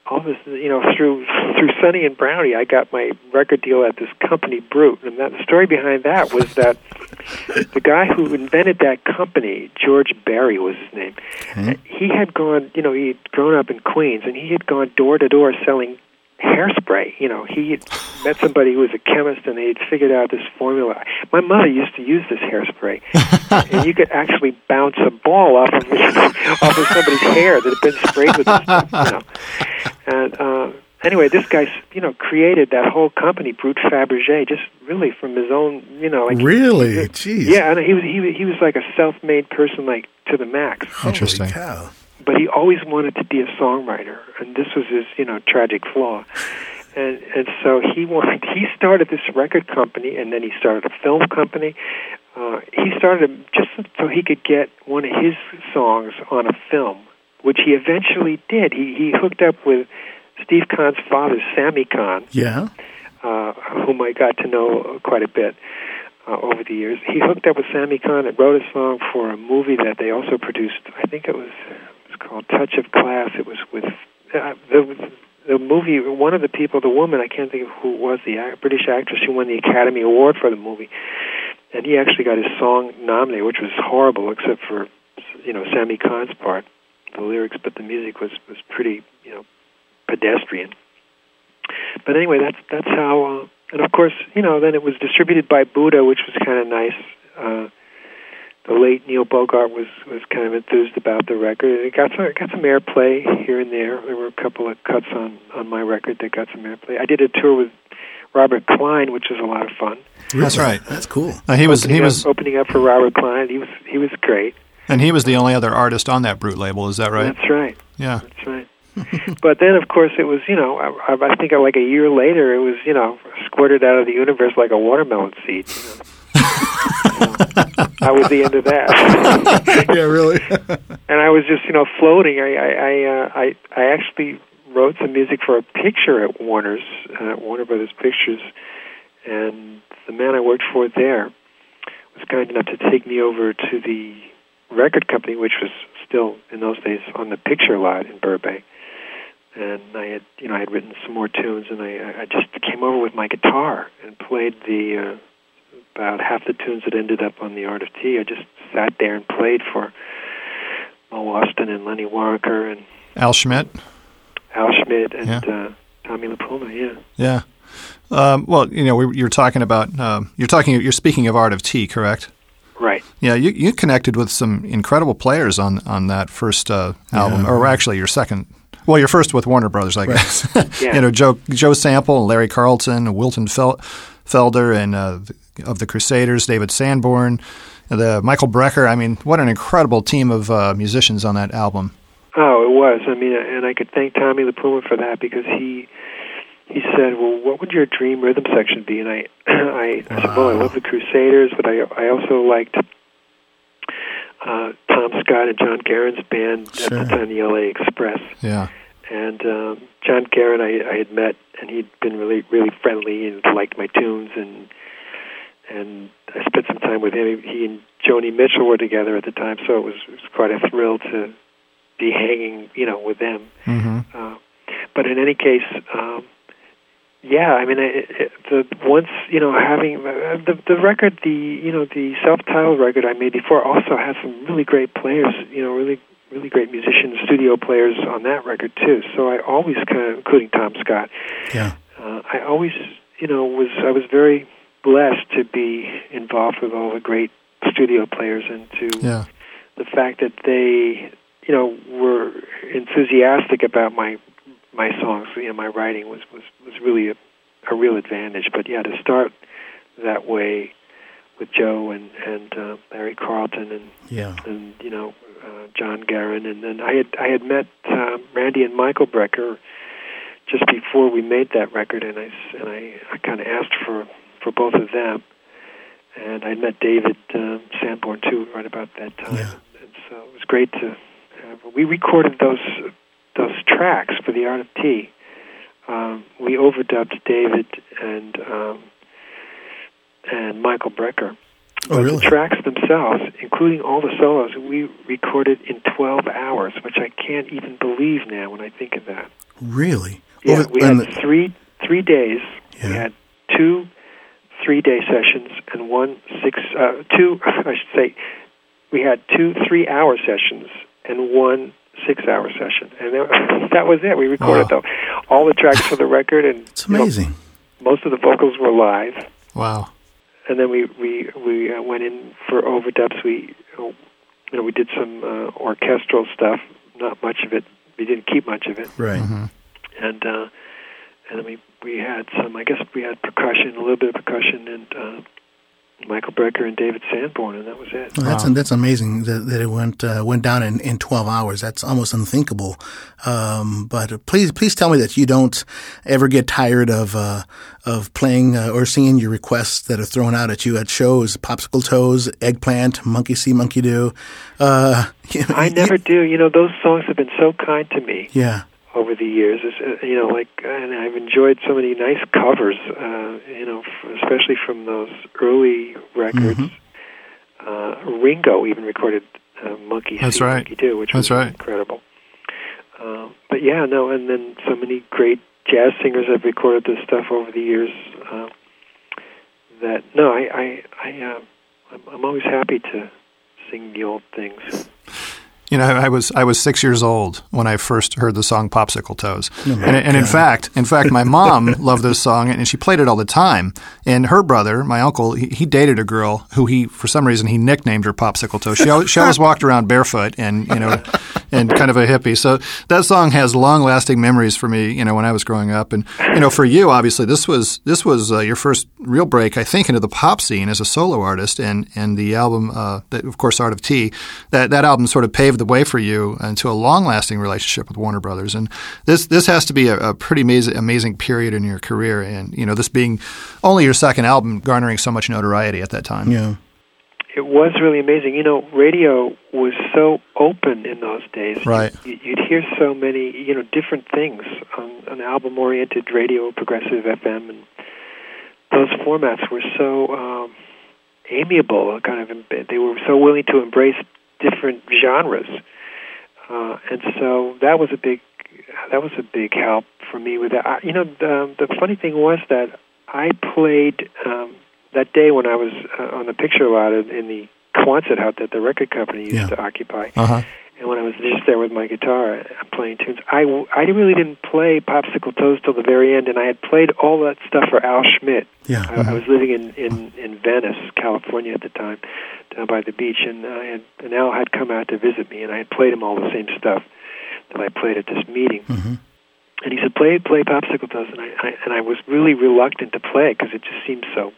all this, you know, through through Sonny and Brownie, I got my record deal at this company, Brut, and that the story behind that was that the guy who invented that company, George Barrie was his name. He had gone, you know, he had grown up in Queens, and he had gone door to door selling hairspray. You know, he had met somebody who was a chemist, and they had figured out this formula. My mother used to use this hairspray, and you could actually bounce a ball off of off of somebody's hair that had been sprayed with this stuff. You know, and uh, anyway, this guy, you know, created that whole company, Brut Fabergé, just really from his own, you know, like really? Jeez. yeah, and he was he was, he was like a self-made person, like to the max. Holy Interesting. cow. But he always wanted to be a songwriter, and this was his, you know, tragic flaw. And and so he wanted he started this record company, and then he started a film company. Uh, he started it just so he could get one of his songs on a film, which he eventually did. He he hooked up with Steve Khan's father, Sammy Cahn, Yeah. uh, whom I got to know quite a bit uh, over the years. He hooked up with Sammy Cahn and wrote a song for a movie that they also produced. I think it was called Touch of Class. It was with uh, the the movie. One of the people, the woman, I can't think of who was, the British actress who won the Academy Award for the movie, and he actually got his song nominated, which was horrible, except for you know Sammy Cahn's part, the lyrics, but the music was was pretty you know pedestrian but anyway, that's that's how. Uh, and of course, you know, then it was distributed by Buddah, which was kind of nice. Uh, the late Neil Bogart was was kind of enthused about the record. It got some it got some airplay here and there. There were a couple of cuts on on my record that got some airplay. I did a tour with Robert Klein, which was a lot of fun. That's right. That's cool. Uh, he was opening he up, was opening up for Robert Klein. He was he was great. and he was the only other artist on that Brut label. Is that right? That's right. Yeah. That's right. but then, of course, it was you know I, I think like a year later, it was you know squirted out of the universe like a watermelon seed. You know? that was the end of that. yeah, really. and I was just you know floating. I I I, uh, I I actually wrote some music for a picture at Warner's uh, Warner Brothers Pictures, and the man I worked for there was kind enough to take me over to the record company, which was still in those days on the picture lot in Burbank. And I had, you know, I had written some more tunes, and I, I just came over with my guitar and played the uh, about half the tunes that ended up on the Art of Tea. I just sat there and played for Mo Ostin and Lenny Waronker and Al Schmitt. Al Schmitt and Yeah. uh, Tommy LiPuma. Yeah. Yeah. Um, well, you know, we, you're talking about um, you're talking you're speaking of Art of Tea, correct? Right. Yeah, you, you connected with some incredible players on on that first uh, album, Yeah. or actually your second. Well, your first with Warner Brothers, I guess. Yeah. you know, Joe Joe Sample, Larry Carlton, Wilton Fel- Felder, and uh, of the Crusaders, David Sanborn, the Michael Brecker. I mean, what an incredible team of uh, musicians on that album. Oh, it was. I mean, and I could thank Tommy LiPuma for that because he he said, "Well, what would your dream rhythm section be?" And I I, I said, "Well, I love the Crusaders, but I I also liked uh, Tom Scott and John Guerin's band Sure. at the time, the L.A. Express." Yeah, and um, John Guerin I, I had met, and he'd been really really friendly and liked my tunes, and and I spent some time with him. He and Joni Mitchell were together at the time, so it was, it was quite a thrill to be hanging, you know, with them. Mm-hmm. Uh, but in any case, um, yeah, I mean, it, it, the once you know having uh, the the record, the you know the self-titled record I made before also had some really great players, you know, really really great musicians, studio players on that record too. So I always kind of, including Tom Scott. Yeah. Uh, I always, you know, was I was very blessed to be involved with all the great studio players and to Yeah. the fact that they, you know, were enthusiastic about my my songs. You know, my writing was was was really a, a real advantage. But yeah, to start that way with Joe and and uh, Larry Carlton and Yeah. and you know uh, John Guerin, and then I had I had met um, Randy and Michael Brecker just before we made that record, and I and I, I kind of asked for for both of them, and I met David um, Sanborn too right about that time, Yeah. and so it was great to. Have, we recorded those those tracks for the Art of Tea. Um, we overdubbed David and um, and Michael Brecker. Oh, really? the tracks themselves, including all the solos, we recorded in 12 hours, which I can't even believe now when I think of that. Really? Yeah, Over- we had three three days. We had two three day sessions and one six uh, two I should say we had two three hour sessions and one six hour session, and that, that was it. We recorded Wow. though all the tracks for the record, and it's you know, amazing. most of the vocals were live Wow. and then we we we uh, went in for overdubs. We uh, you know we did some uh, orchestral stuff. Not much of it. We didn't keep much of it. Right. Mm-hmm. And uh, and then we we had some. I guess we had percussion, a little bit of percussion, and uh, Michael Brecker and David Sanborn, and that was it. Well, that's Wow. that's amazing that, that it went uh, went down in, in twelve hours. That's almost unthinkable. Um, but please please tell me that you don't ever get tired of uh, of playing uh, or singing your requests that are thrown out at you at shows. Popsicle toes, eggplant, monkey see, monkey do. Uh, I never do. You know, those songs have been so kind to me. Yeah. Over the years. Is, uh, you know, like, and I've enjoyed so many nice covers. Uh, you know, f- especially from those early records. Uh, Ringo even recorded uh, "Monkey That's See, right. Monkey Do," which That's was right. incredible. Um, but yeah, no, and then so many great jazz singers have recorded this stuff over the years. Uh, that no, I, I, I, uh, I'm, I'm always happy to sing the old things. You know, I was I was six years old when I first heard the song "Popsicle Toes," Oh, and, and in fact, in fact, my mom loved this song, and she played it all the time. And her brother, my uncle, he, he dated a girl who he, for some reason, he nicknamed her Popsicle Toes. She always, she always walked around barefoot and you know, and kind of a hippie. So that song has long lasting memories for me. You know, when I was growing up, and you know, for you, obviously, this was this was uh, your first real break, I think, into the pop scene as a solo artist, and and the album, uh, that, of course, Art of Tea. That that album sort of paved the way for you into a long lasting relationship with Warner Brothers. And this this has to be a, a pretty amazing amazing period in your career, and you know, this being only your second album, garnering so much notoriety at that time. Yeah. It was really amazing. You know, radio was so open in those days. Right. You, you'd hear so many, you know, different things on an album-oriented radio, progressive FM, and those formats were so um, amiable. Kind of, they were so willing to embrace different genres, uh, and so that was a big, that was a big help for me with that. I, you know, the, the funny thing was that I played. Um, that day when I was uh, on the picture lot in in the Quonset hut that the record company used Yeah. to occupy, Uh huh. And when I was just there with my guitar uh, playing tunes, I, I really didn't play Popsicle Toes till the very end, and I had played all that stuff for Al Schmitt. Yeah. I, I was living in, in, in Venice, California at the time, down by the beach, and I had, and Al had come out to visit me, and I had played him all the same stuff that I played at this meeting. hmm And he said, "Play, play Popsicle Toes," and I, I and I was really reluctant to play because it just seemed so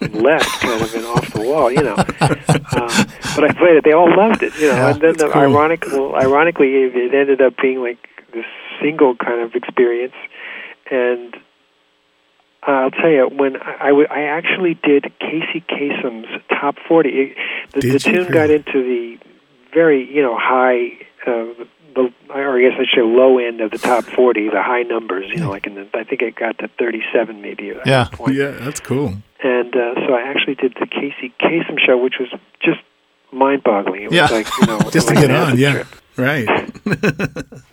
left, kind of, and off the wall, you know. Uh, but I played it; they all loved it, you know. Yeah, and then the cool. ironic, well, ironically, it, it ended up being like this single kind of experience. And I'll tell you, when I, I, w- I actually did Casey Kasem's top forty, it, the, the you tune got into the very, you know, high. Uh, the or I guess I should say low end of the top forty, the high numbers. You know, like in the I think it got to thirty seven maybe. At yeah, that point. yeah, that's cool. And uh, so I actually did the Casey Kasem show, which was just mind boggling. It was Yeah. like you know, Just to like get on, yeah. trip. Right.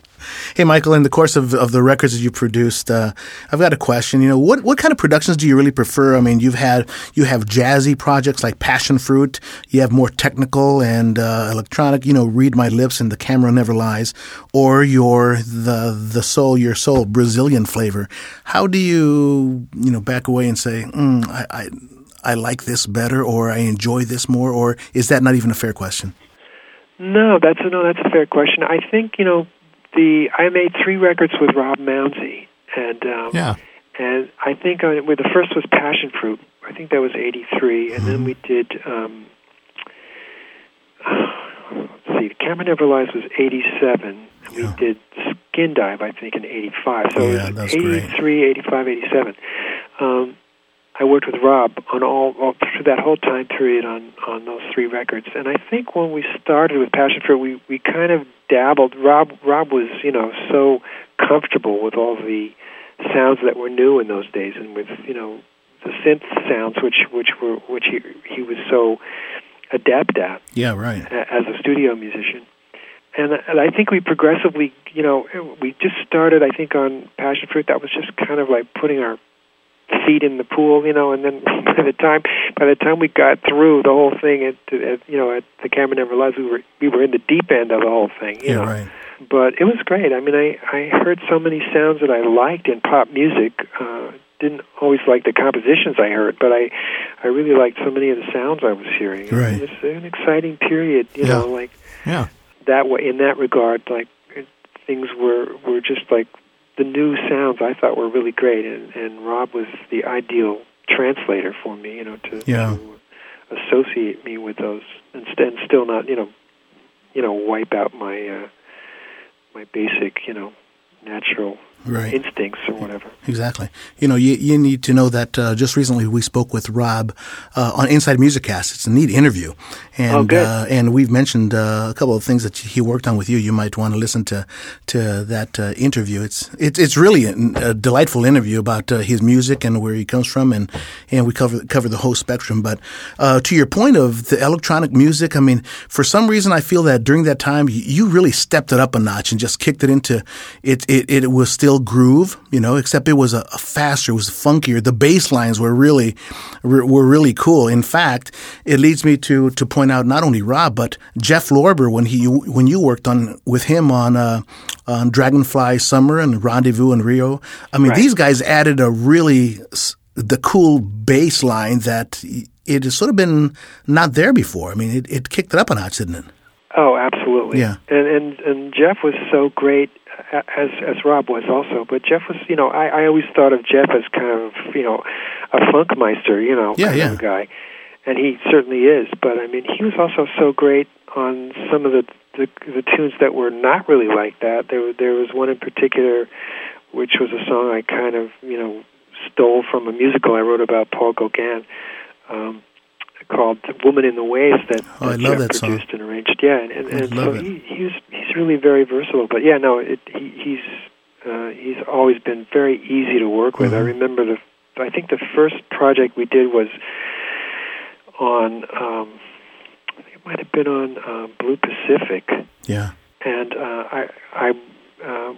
hey, Michael, in the course of, of the records that you produced, uh, I've got a question. You know, what, what kind of productions do you really prefer? I mean, you've had you have jazzy projects like Passion Fruit. You have more technical and uh, electronic. You know, Read My Lips and The Camera Never Lies, or your the the soul your soul Brazilian flavor. How do you you know back away and say, mm, I, I I like this better, or I enjoy this more, or is that not even a fair question? No, that's a, no, that's a fair question. I think you know the I made three records with Rob Mounsey, and um, yeah, and I think uh, well, the first was Passion Fruit. I think that was '83, and then we did. Um, let's see, The Camera Never Lies was '87, and we did Skin Dive, I think, in '85. So Yeah, it was great. '83, '85, '87. Um, I worked with Rob on all, all through that whole time period on on those three records, and I think when we started with Passion Fruit, we we kind of dabbled. Rob Rob was you know so comfortable with all the sounds that were new in those days, and with you know the synth sounds, which which were which he he was so adept at Yeah, right. as a studio musician. And, and I think we progressively, you know, we just started. I think on Passion Fruit, that was just kind of like putting our feet in the pool, you know. And then by the time by the time we got through the whole thing at, at you know at the Camera Never Lies, we were we were in the deep end of the whole thing, you Yeah, know right. but it was great. I mean, I I heard so many sounds that I liked in pop music. Uh, didn't always like the compositions I heard, but I I really liked so many of the sounds I was hearing. Right. It's an exciting period, you Yeah. know, like yeah, that way. In that regard, like things were were just like the new sounds I thought were really great, and and Rob was the ideal translator for me, you know, to, Yeah. to associate me with those, and, st- and still not, you know, you know, wipe out my uh, my basic, you know, natural Right. instincts or whatever. Exactly. You know, you, you need to know that uh, just recently we spoke with Rob uh, on Inside Music Cast. It's a neat interview. And, Oh, good. Uh, and we've mentioned uh, a couple of things that he worked on with you. You might want to listen to to that uh, interview. It's it's it's really a, a delightful interview about uh, his music and where he comes from, and and we cover cover the whole spectrum. But uh, to your point of the electronic music, I mean, for some reason, I feel that during that time you, you really stepped it up a notch and just kicked it into it. It, it was still groove, you know, except it was a, a faster, it was funkier. The bass lines were really were, were really cool. In fact, it leads me to to point out not only Rob but Jeff Lorber when he when you worked on with him on uh, on Dragonfly Summer and Rendezvous in Rio. I mean, Right. these guys added a really the cool bass line that it has sort of been not there before. I mean, it, it kicked it up a notch, didn't it? Oh, absolutely. Yeah. And and and Jeff was so great as as Rob was also, but Jeff was, you know, I I always thought of Jeff as kind of, you know, a funkmeister, you know, Yeah, kind yeah. of guy. And he certainly is, but I mean, he was also so great on some of the the, the tunes that were not really like that. There there was one in particular which was a song I kind of, you know, stole from a musical I wrote about Paul Gauguin. Um, called "Woman in the Waves" that, Oh, I love Jeff that song. produced and arranged. Yeah, and, and, I and so it. he, he's he's really very versatile. But yeah, no, it, he, he's uh, he's always been very easy to work with. I Mhm. remember the I think the first project we did was on um, it might have been on uh, Blue Pacific, Yeah. and uh, I I. Uh,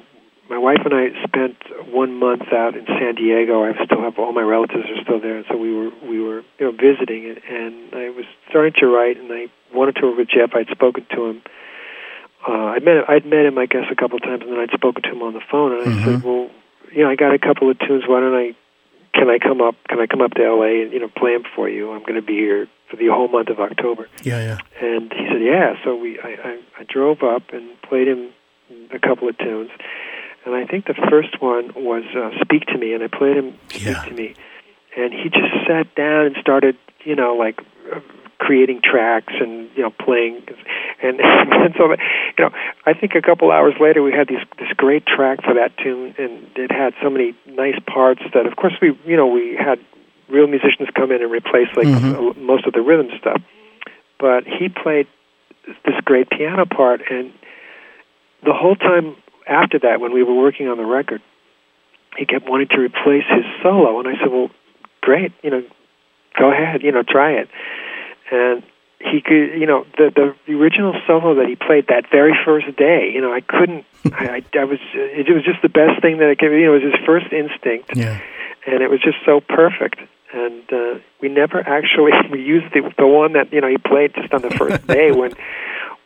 my wife and I spent one month out in San Diego. I still have all my relatives are still there, and so we were we were you know visiting, and, and I was starting to write, and I wanted to work with Jeff. I'd spoken to him. Uh, I'd met I'd met him, I guess, a couple of times, and then I'd spoken to him on the phone, and I said, Mhm. "Well, you know, I got a couple of tunes. Why don't I? Can I come up? Can I come up to L.A. and you know play them for you? I'm going to be here for the whole month of October." Yeah, yeah. And he said, "Yeah." So we, I, I, I drove up and played him a couple of tunes, and I think the first one was uh, "Speak to Me," and I played him "Speak Yeah. to Me," and he just sat down and started, you know, like uh, creating tracks and you know playing, and, and so, you know, I think a couple hours later we had these this great track for that tune, and it had so many nice parts that, of course, we, you know, we had real musicians come in and replace like Mhm. uh, most of the rhythm stuff, but he played this great piano part and the whole time after that, when we were working on the record, he kept wanting to replace his solo, and I said, "Well, great, you know, go ahead, you know, try it." And he could, you know, the the original solo that he played that very first day, you know, I couldn't, I, I, I was, it was just the best thing that I could, you know, it was his first instinct, Yeah. and it was just so perfect. And uh, we never actually we used the the one that you know he played just on the first day when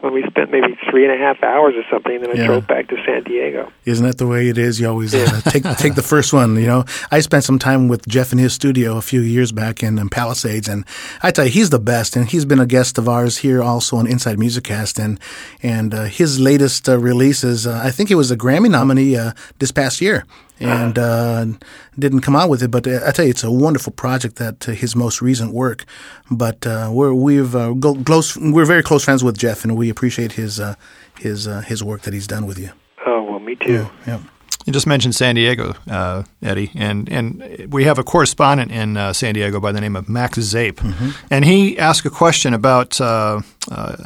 when we spent maybe three and a half hours or something. and Then I Yeah. drove back to San Diego. Isn't that the way it is? You always uh, take take the first one. You know, I spent some time with Jeff in his studio a few years back in, in Palisades, and I tell you, he's the best. And he's been a guest of ours here also on Inside Musiccast, and and uh, his latest uh, release is uh, I think it was a Grammy nominee uh, this past year. And uh, didn't come out with it, but uh, I tell you, it's a wonderful project. That uh, his most recent work, but uh, we're we've uh, go, close. We're very close friends with Jeff, and we appreciate his uh, his uh, his work that he's done with you. Oh well, me too. Yeah. You just mentioned San Diego, uh, Eddie, and and we have a correspondent in uh, San Diego by the name of Max Zape, and he asked a question about uh, uh,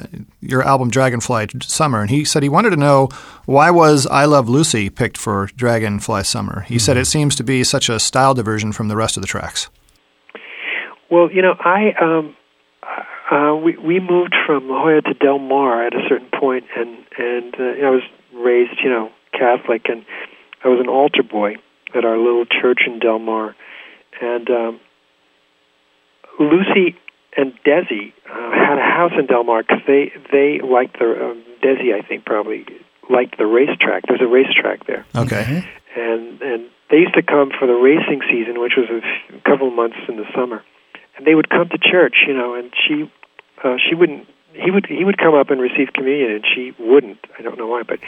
your album Dragonfly Summer, and he said he wanted to know why was I Love Lucy picked for Dragonfly Summer. He said it seems to be such a style diversion from the rest of the tracks. Well, you know, I um, uh, we we moved from La Jolla to Del Mar at a certain point, and and uh, you know, I was raised, you know, Catholic, and I was an altar boy at our little church in Del Mar, and um, Lucy and Desi uh, had a house in Del Mar because they they liked the um, Desi, I think, probably liked the racetrack. There's a racetrack there Okay. and and they used to come for the racing season, which was a f- couple of months in the summer, and they would come to church, you know, and she uh, she wouldn't. He would he would come up and receive communion, and she wouldn't. I don't know why, but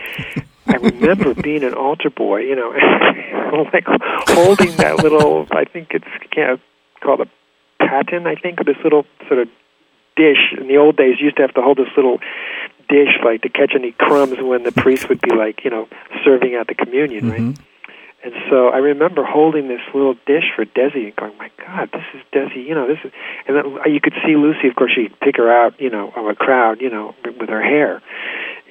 I remember being an altar boy, you know, like holding that little. I think it's called a paten. I think this little sort of dish. In the old days, you used to have to hold this little dish, like to catch any crumbs when the priest would be like, you know, serving out the communion, right? Mm-hmm. And so I remember holding this little dish for Desi and going, "My God, this is Desi!" You know, this is. And then uh, you could see Lucy. Of course, she'd pick her out, you know, of a crowd, you know, with her hair.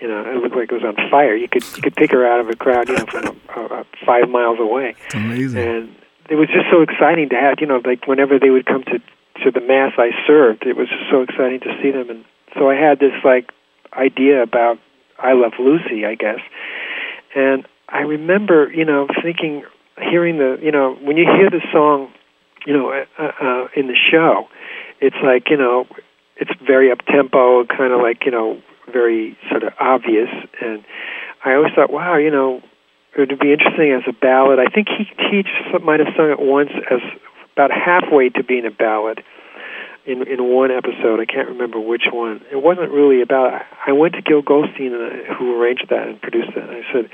You know, it looked like it was on fire. You could you could pick her out of a crowd, you know, from uh, uh, five miles away. Amazing. And it was just so exciting to have, you know, like whenever they would come to to the mass I served, it was just so exciting to see them. And so I had this like idea about I love Lucy, I guess. And I remember, you know, thinking, hearing the, you know, when you hear the song, you know, uh, uh, in the show, it's like, you know, it's very up tempo, kind of like, you know, very sort of obvious. And I always thought, wow, you know, it would be interesting as a ballad. I think he he just might have sung it once as about halfway to being a ballad in in one episode. I can't remember which one. It wasn't really about. I went to Gil Goldstein, who arranged that and produced it, and I said,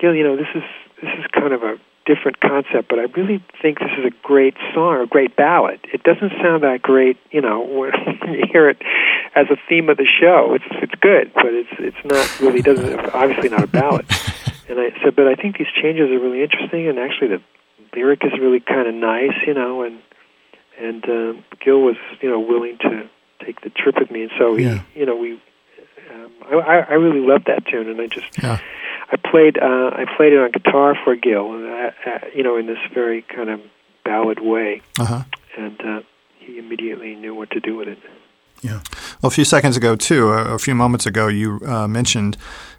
Gil, you know, this is this is kind of a different concept, but I really think this is a great song, a great ballad. It doesn't sound that great, you know, when you hear it as a theme of the show. It's it's good, but it's it's not really doesn't obviously not a ballad. And I said, but I think these changes are really interesting, and actually the lyric is really kind of nice, you know, and and um, Gil was you know willing to take the trip with me, and so Yeah. he, you know we. Um, I, I really loved that tune, and I just Yeah. I played uh, I played it on guitar for Gil, uh, uh, you know in this very kind of ballad way, Uh huh. and uh, he immediately knew what to do with it. Yeah. Well, a few seconds ago, too, a, a few moments ago, you uh, mentioned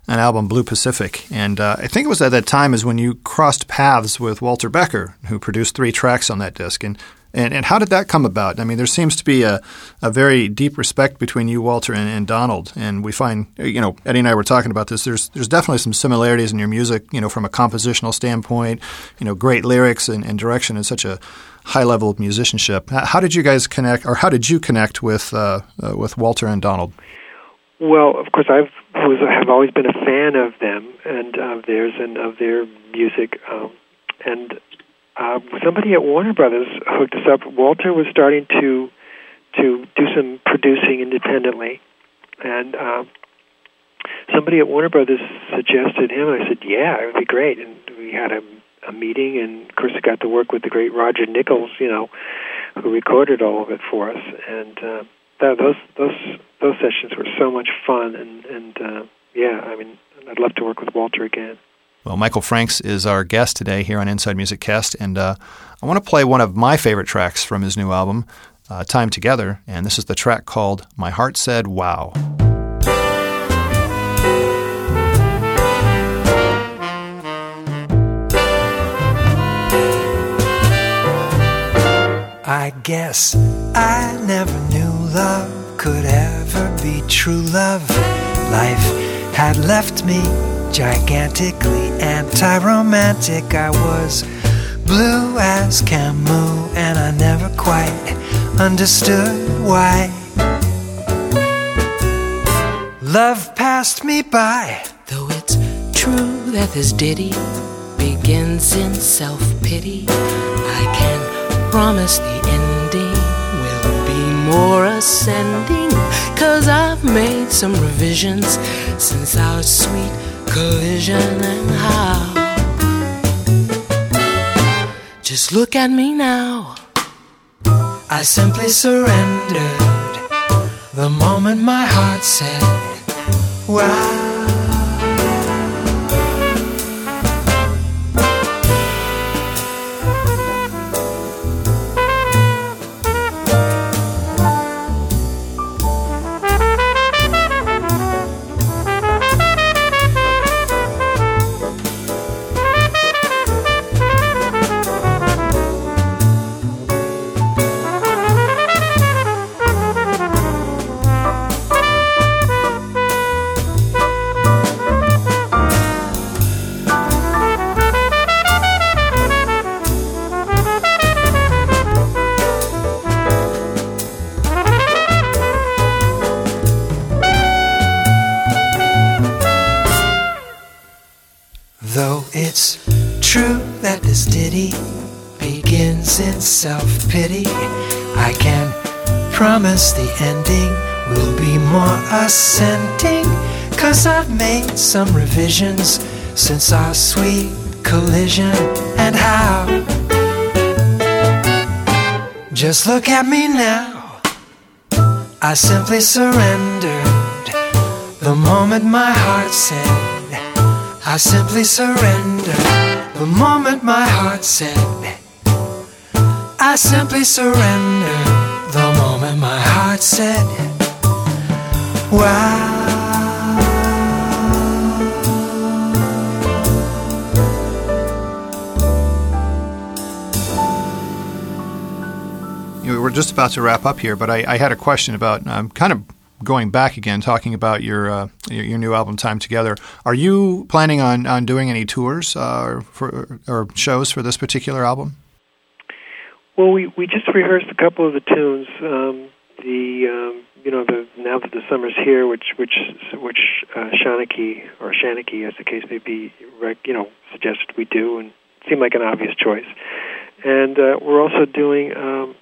an album, Blue Pacific. And uh, I think it was at that time is when you crossed paths with Walter Becker, who produced three tracks on that disc. And, and, and how did that come about? I mean, there seems to be a, a very deep respect between you, Walter, and, and Donald. And we find, you know, Eddie and I were talking about this. There's, there's definitely some similarities in your music, you know, from a compositional standpoint, you know, great lyrics and, and direction and such a high level of musicianship. How did you guys connect, or how did you connect with uh, uh, with Walter and Donald? Well, of course, I've have always been a fan of them and of theirs and of their music. Um, and uh, somebody at Warner Brothers hooked us up. Walter was starting to to do some producing independently, and uh, somebody at Warner Brothers suggested him. I said, "Yeah, it would be great." And we had a a meeting, and of course, I got to work with the great Roger Nichols, you know, who recorded all of it for us. And uh, that, those those those sessions were so much fun, and and uh, yeah, I mean, I'd love to work with Walter again. Well, Michael Franks is our guest today here on Inside Music Cast, and uh, I want to play one of my favorite tracks from his new album, uh, Time Together, and this is the track called My Heart Said Wow. I guess I never knew love could ever be true love. Life had left me gigantically anti romantic. I was blue as Camus, and I never quite understood why. Love passed me by. Though it's true that this ditty begins in self pity, I can promise the ending will be more ascending. Cause I've made some revisions since our sweet collision and how. Just look at me now. I simply surrendered the moment my heart said, Wow. Ascending. Cause I've made some revisions since our sweet collision. And how? Just look at me now. I simply surrendered the moment my heart said. I simply surrender the moment my heart said. I simply surrender the moment my heart said. Wow. We're just about to wrap up here, but I, I had a question about um, kind of going back again, talking about your, uh, your, your new album, Time Together. Are you planning on, on doing any tours uh, for or shows for this particular album? Well, we we just rehearsed a couple of the tunes. Um, the um, you know the now that the summer's here, which which which uh, Shanachie or Shanachie, as the case may be, rec, you know suggested we do, and seemed like an obvious choice. And uh, we're also doing. Um,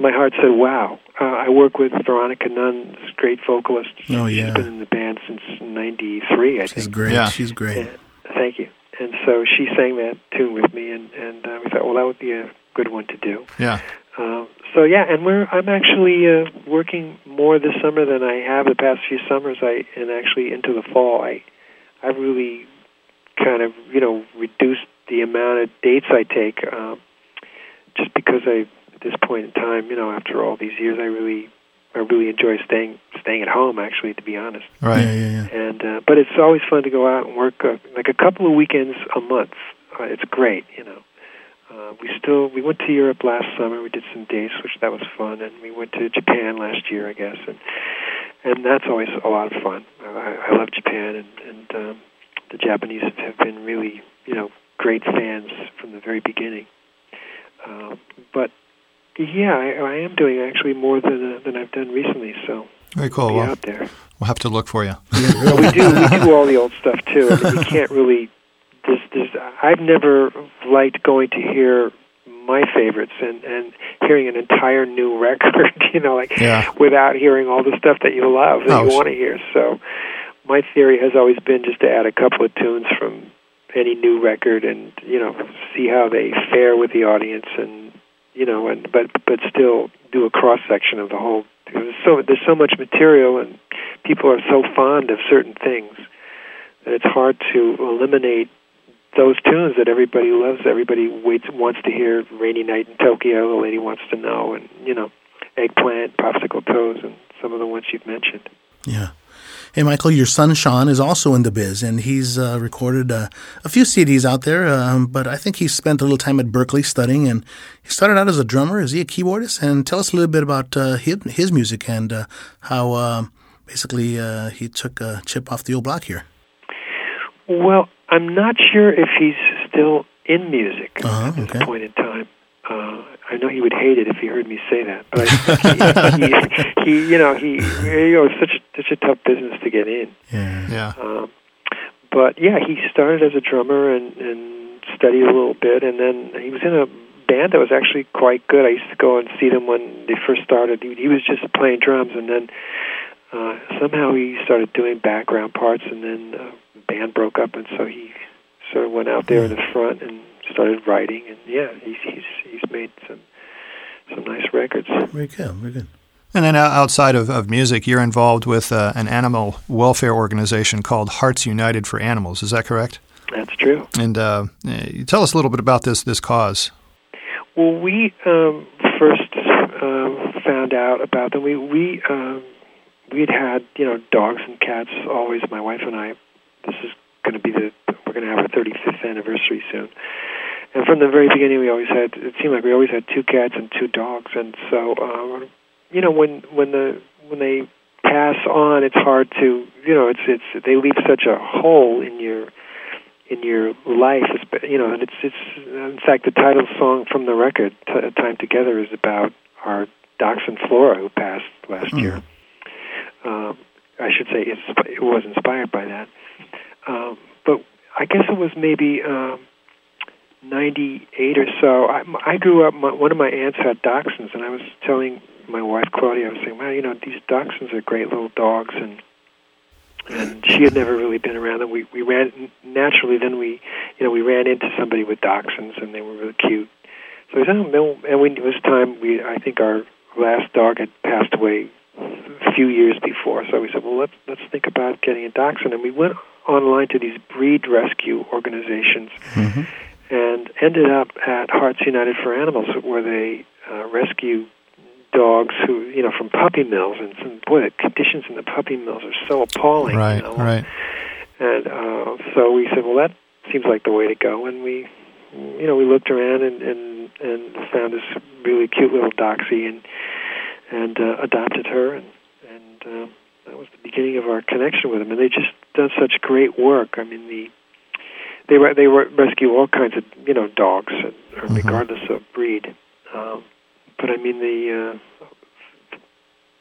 my heart said, "Wow." Uh, I work with Veronica Nunn, this great vocalist. Oh yeah, she's been in the band since '93. I think. she's think. great. Yeah. She's great. And, thank you. And so she sang that tune with me, and and uh, we thought, well, that would be a good one to do. Yeah. Um, so yeah, and we're I'm actually uh, working more this summer than I have the past few summers. I and actually into the fall. I I really kind of you know reduced the amount of dates I take, um, just because I at this point in time, you know, after all these years, I really I really enjoy staying staying at home. Actually, to be honest. Right. Yeah, yeah, yeah. And uh, but it's always fun to go out and work uh, like a couple of weekends a month. Uh, it's great, you know. Uh, we still we went to Europe last summer. We did some dates, which that was fun, and we went to Japan last year, I guess, and and that's always a lot of fun. I, I love Japan, and and um, the Japanese have been really you know great fans from the very beginning. Um, but yeah, I, I am doing actually more than uh, than I've done recently. So Very cool. be Well, out there. we'll have to look for you. Well, we do we do all the old stuff too. I mean, you can't really. There's, there's, I've never liked going to hear my favorites and and hearing an entire new record. You know, like Yeah. without hearing all the stuff that you love that Oh, you want to hear. So, my theory has always been just to add a couple of tunes from any new record and you know see how they fare with the audience and you know and but but still do a cross section of the whole. There's so there's so much material and people are so fond of certain things and it's hard to eliminate those tunes that everybody loves. Everybody waits wants to hear "Rainy Night in Tokyo," "The Lady Wants to Know," and you know, "Eggplant," "Popsicle Toes," and some of the ones you've mentioned. Yeah. Hey, Michael, your son Sean is also in the biz, and he's uh, recorded uh, a few CDs out there. Um, but I think he spent a little time at Berkeley studying, and he started out as a drummer. Is he a keyboardist? And tell us a little bit about uh, his, his, music and uh, how um, basically uh, he took a chip off the old block here. Well, I'm not sure if he's still in music uh-huh, at this okay. point in time. Uh, I know he would hate it if he heard me say that, but I he, he, he, you know, he, you know, it's such a, such a tough business to get in. Yeah. Yeah. Um, but yeah, he started as a drummer and, and studied a little bit, and then he was in a band that was actually quite good. I used to go and see them when they first started. He, he was just playing drums, and then uh, somehow he started doing background parts, and then uh, the band broke up, and so he sort of went out there in the front and started writing, and yeah, he's he's he's made some some nice records. Very good, very good. And then outside of, of music, you're involved with uh, an animal welfare organization called Hearts United for Animals. Is that correct? That's true. And uh, tell us a little bit about this this cause. Well, we um, first uh, found out about them. We we um, we'd had you know dogs and cats always. My wife and I. This is going to be the we're going to have our 35th anniversary soon. And from the very beginning, we always had. It seemed like we always had two cats and two dogs. And so, uh, you know, when when the when they pass on, it's hard to you know, it's it's they leave such a hole in your in your life. You know, and it's it's in fact the title song from the record, T- "Time Together," is about our dachshund Flora who passed last Mm. year. Um, I should say it's, it was inspired by that. Um, but I guess it was maybe um, 98 or so. I, I grew up, my, one of my aunts had dachshunds, and I was telling my wife Claudia, I was saying, well, you know, these dachshunds are great little dogs, and and she had never really been around them. We we ran naturally. Then we, you know, we ran into somebody with dachshunds, and they were really cute. So we said, oh, no, and we, it was time. We I think our last dog had passed away a few years before. So we said, well, let's let's think about getting a dachshund, and we went online to these breed rescue organizations, Mm-hmm. and ended up at Hearts United for Animals, where they uh, rescue dogs who you know from puppy mills, and some, boy, the conditions in the puppy mills are so appalling. Right, you know? right. And uh, so we said, well, that seems like the way to go. And we, you know, we looked around and and, and found this really cute little doxie and and uh, adopted her, and and uh, that was the beginning of our connection with them. And they just done such great work. I mean, the they re- they re- rescue all kinds of you know dogs, and, or regardless of breed. Um, but I mean the uh,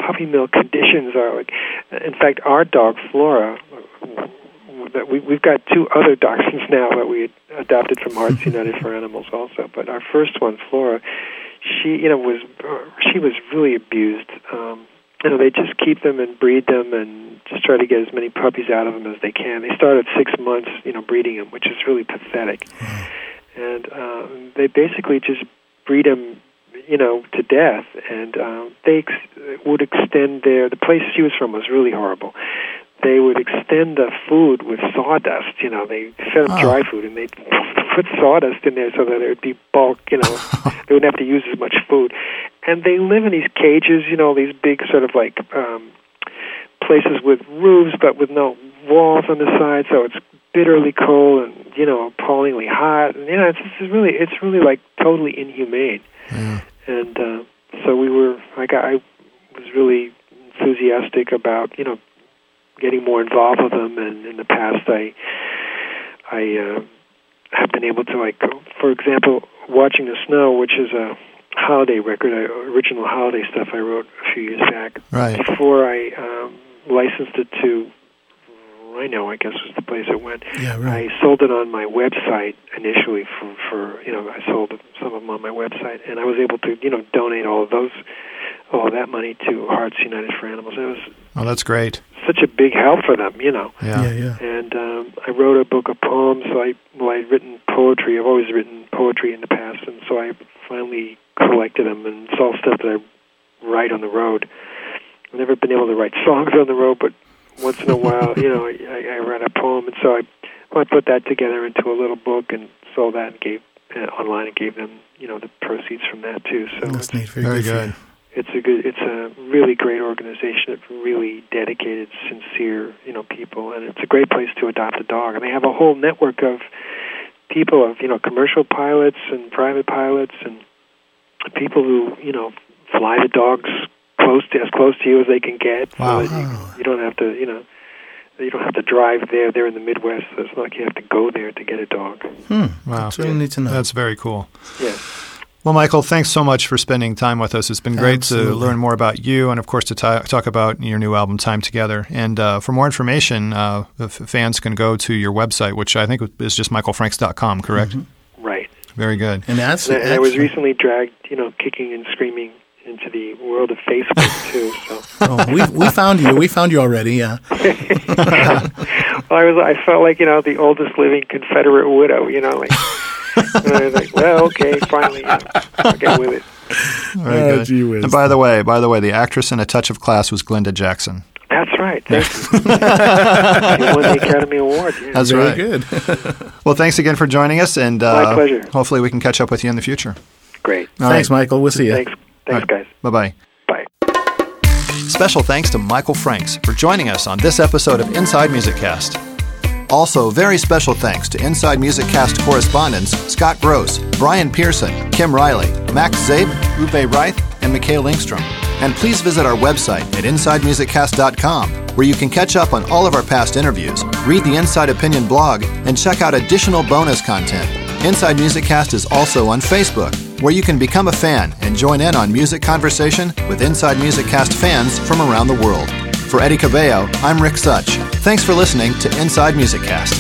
puppy mill conditions are like. In fact, our dog Flora, that we we've got two other dachshunds now that we adopted from Hearts United for Animals also. But our first one, Flora, she you know was she was really abused. Um, you know they just keep them and breed them and just try to get as many puppies out of them as they can. They start at six months, you know, breeding them, which is really pathetic. And uh, they basically just breed them you know, to death, and um, they ex- would extend their. The place she was from was really horrible. They would extend the food with sawdust. You know, they fed them Oh. dry food, and they put sawdust in there so that it would be bulk. You know, they wouldn't have to use as much food. And they live in these cages. You know, these big sort of like um, places with roofs, but with no walls on the side, so it's bitterly cold and you know appallingly hot. And you know, it's, it's really it's really like totally inhumane Yeah. and uh, so we were like I was really enthusiastic about you know getting more involved with them and in the past I I uh, have been able to like for example watching the snow which is a holiday record uh, original holiday stuff I wrote a few years back Right. before I um, licensed it to Rhino I guess was the place it went Yeah, right. I sold it on my website initially for, for you know I sold some of them on my website, and I was able to you know donate all of those all of that money to Hearts United for Animals. It was Oh, that's great. such a big help for them, you know. Yeah. Yeah, yeah. And um, I wrote a book of poems. So I well, I'd written poetry. I've always written poetry in the past, and so I finally collected them, and it's all stuff that I write on the road. I've never been able to write songs on the road, but once in a while, you know, I, I read a poem, and so I, I put that together into a little book and sold that and gave uh, online and gave them, you know, the proceeds from that too. So That's neat. Very, Very good. good. it's a good it's a really great organization of really dedicated sincere you know people and it's a great place to adopt a dog and they have a whole network of people of you know commercial pilots and private pilots and people who you know fly the dogs close to as close to you as they can get Wow. so that you, you don't have to you know you don't have to drive there they're in the midwest so it's not like you have to go there to get a dog Hmm. Wow. That's really neat to know. That's very cool. yeah Well, Michael, thanks so much for spending time with us. It's been great to learn more about you and, of course, to ta- talk about your new album, Time Together. And uh, for more information, uh, if fans can go to your website, which I think is just michaelfranks.com, correct? Mm-hmm. Right Very good. and that's, And I, and I was recently dragged, you know, kicking and screaming into the world of Facebook too. So Oh, we we found you. We found you already. Yeah. well, I was, I felt like you know the oldest living Confederate widow. You know, like, and I was like, well, okay, finally, you know, I'll get with it. Oh, Very Oh, good. gee. And by the way, by the way, the actress in A Touch of Class was Glenda Jackson. That's right. Thank you. you won the Academy Award. Yeah. That's Very right. good. Well, thanks again for joining us, and uh, My pleasure. hopefully we can catch up with you in the future. great. All Thanks, right. Michael. We'll see you. Thanks, thanks, guys. Bye bye. Bye. Special thanks to Michael Franks for joining us on this episode of Inside Music Cast. Also, very special thanks to Inside Music Cast correspondents Scott Gross, Brian Pearson, Kim Riley, Max Zabe, Uwe Reith, and Mikhail Lingstrom. And please visit our website at InsideMusicCast.com, where you can catch up on all of our past interviews, read the Inside Opinion blog, and check out additional bonus content. Inside Music Cast is also on Facebook, where you can become a fan and join in on music conversation with Inside Music Cast fans from around the world. For Eddie Cabello, I'm Rick Such. Thanks for listening to Inside Music Cast.